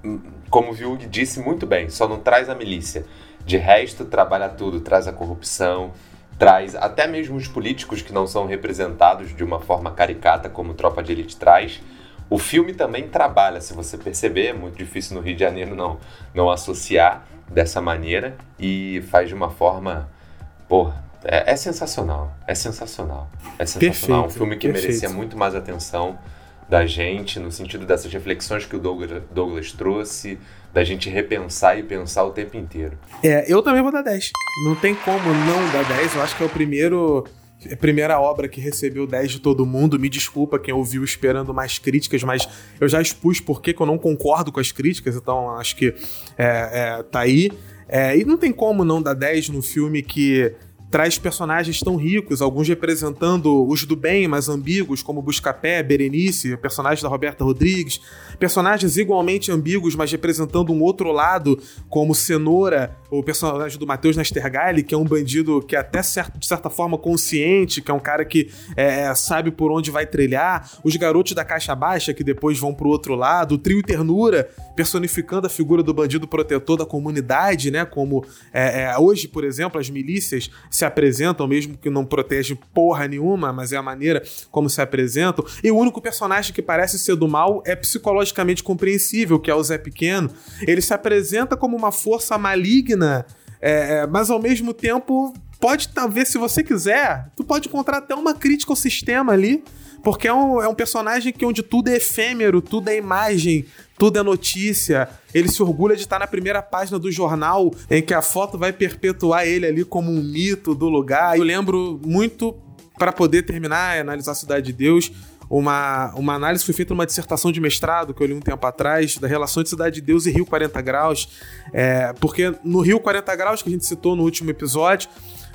hum, como o Viug disse muito bem, só não traz a milícia. De resto, trabalha tudo, traz a corrupção, traz até mesmo os políticos que não são representados de uma forma caricata como Tropa de Elite traz. O filme também trabalha, se você perceber, é muito difícil no Rio de Janeiro não, não associar dessa maneira e faz de uma forma, porra, é, é sensacional, é sensacional, é sensacional. Perfeito, um filme que perfeito. merecia muito mais atenção da gente, no sentido dessas reflexões que o Douglas, Douglas trouxe, da gente repensar e pensar o tempo inteiro. É, eu também vou dar 10. Não tem como não dar 10. Eu acho que é o primeiro. A primeira obra que recebeu 10 de todo mundo. Me desculpa quem ouviu esperando mais críticas, mas eu já expus por que que eu não concordo com as críticas, então acho que é, é, tá aí. É, e não tem como não dar 10 num filme que traz personagens tão ricos, alguns representando os do bem, mas ambíguos, como Buscapé, Berenice, personagem da Roberta Rodrigues, personagens igualmente ambíguos, mas representando um outro lado, como Cenoura, o personagem do Matheus Nastergalli, que é um bandido que é até certo, de certa forma consciente, que é um cara que é, sabe por onde vai trilhar, os garotos da Caixa Baixa, que depois vão pro outro lado, o Trio Ternura, personificando a figura do bandido protetor da comunidade, né? Como é, é, hoje, por exemplo, as milícias se apresentam, mesmo que não protegem porra nenhuma, mas é a maneira como se apresentam. E o único personagem que parece ser do mal é psicologicamente compreensível, que é o Zé Pequeno. Ele se apresenta como uma força maligna, é, é, mas ao mesmo tempo pode talvez, se você quiser, tu pode encontrar até uma crítica ao sistema ali. Porque é um, é um personagem que onde tudo é efêmero, tudo é imagem, tudo é notícia. Ele se orgulha de estar na primeira página do jornal, em que a foto vai perpetuar ele ali como um mito do lugar. Eu lembro muito, para poder terminar e analisar a Cidade de Deus, uma, uma análise foi feita numa dissertação de mestrado que eu li um tempo atrás, da relação de Cidade de Deus e Rio 40 Graus. É, porque no Rio 40 Graus, que a gente citou no último episódio,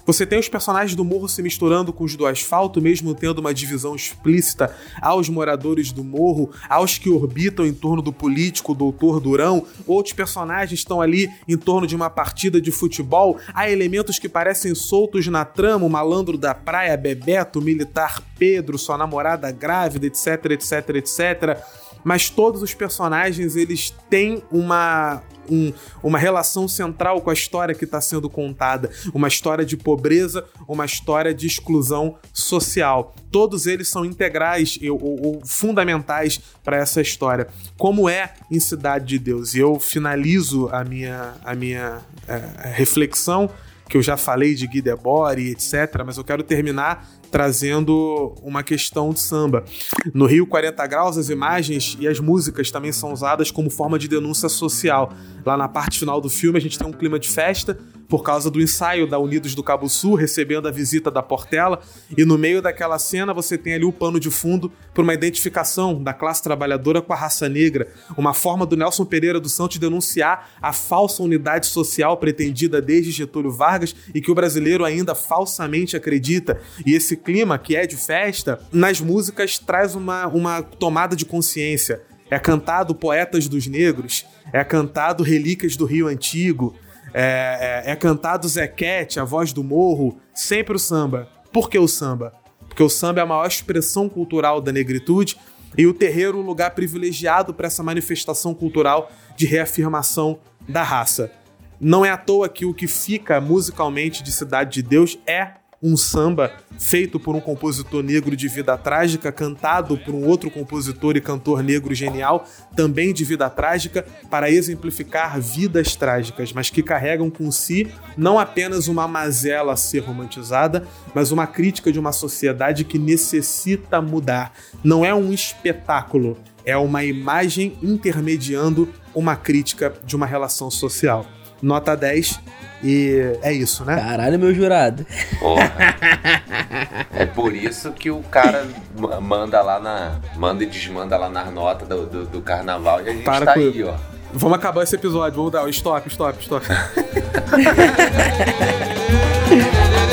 você tem os personagens do morro se misturando com os do asfalto, mesmo tendo uma divisão explícita aos moradores do morro, aos que orbitam em torno do político, doutor Durão. Outros personagens estão ali em torno de uma partida de futebol. Há elementos que parecem soltos na trama: o malandro da praia, Bebeto, o militar Pedro, sua namorada grávida, etc, etc, etc. Mas todos os personagens eles têm uma, um- uma relação central com a história que está sendo contada. Uma história de pobreza, uma história de exclusão social. Todos eles são integrais ou, ou fundamentais para essa história. Como é em Cidade de Deus. E eu finalizo a minha, a minha eh, reflexão, que eu já falei de Guy Debord etc., mas eu quero terminar trazendo uma questão de samba. No Rio 40 Graus, as imagens e as músicas também são usadas como forma de denúncia social. Lá na parte final do filme, a gente tem um clima de festa por causa do ensaio da Unidos do Cabo Sul, recebendo a visita da Portela, e no meio daquela cena você tem ali o pano de fundo para uma identificação da classe trabalhadora com a raça negra, uma forma do Nelson Pereira dos Santos denunciar a falsa unidade social pretendida desde Getúlio Vargas e que o brasileiro ainda falsamente acredita. E esse clima, que é de festa, nas músicas traz uma, uma tomada de consciência. É cantado Poetas dos Negros, é cantado Relíquias do Rio Antigo, é, é, é cantado Zequete, a voz do morro, sempre o samba. Por que o samba? Porque o samba é a maior expressão cultural da negritude e o terreiro um lugar privilegiado para essa manifestação cultural de reafirmação da raça. Não é à toa que o que fica musicalmente de Cidade de Deus é um samba feito por um compositor negro de vida trágica, cantado por um outro compositor e cantor negro genial, também de vida trágica, para exemplificar vidas trágicas, mas que carregam com si não apenas uma mazela a ser romantizada, mas uma crítica de uma sociedade que necessita mudar. Não é um espetáculo, é uma imagem intermediando uma crítica de uma relação social. Nota 10 e é isso, né? Caralho, meu jurado. Porra. É por isso que o cara ma- manda lá na. Manda e desmanda lá nas notas do, do, do carnaval e a gente Para tá com- aí, ó. Vamos acabar esse episódio, vamos dar o stop, stop, stop.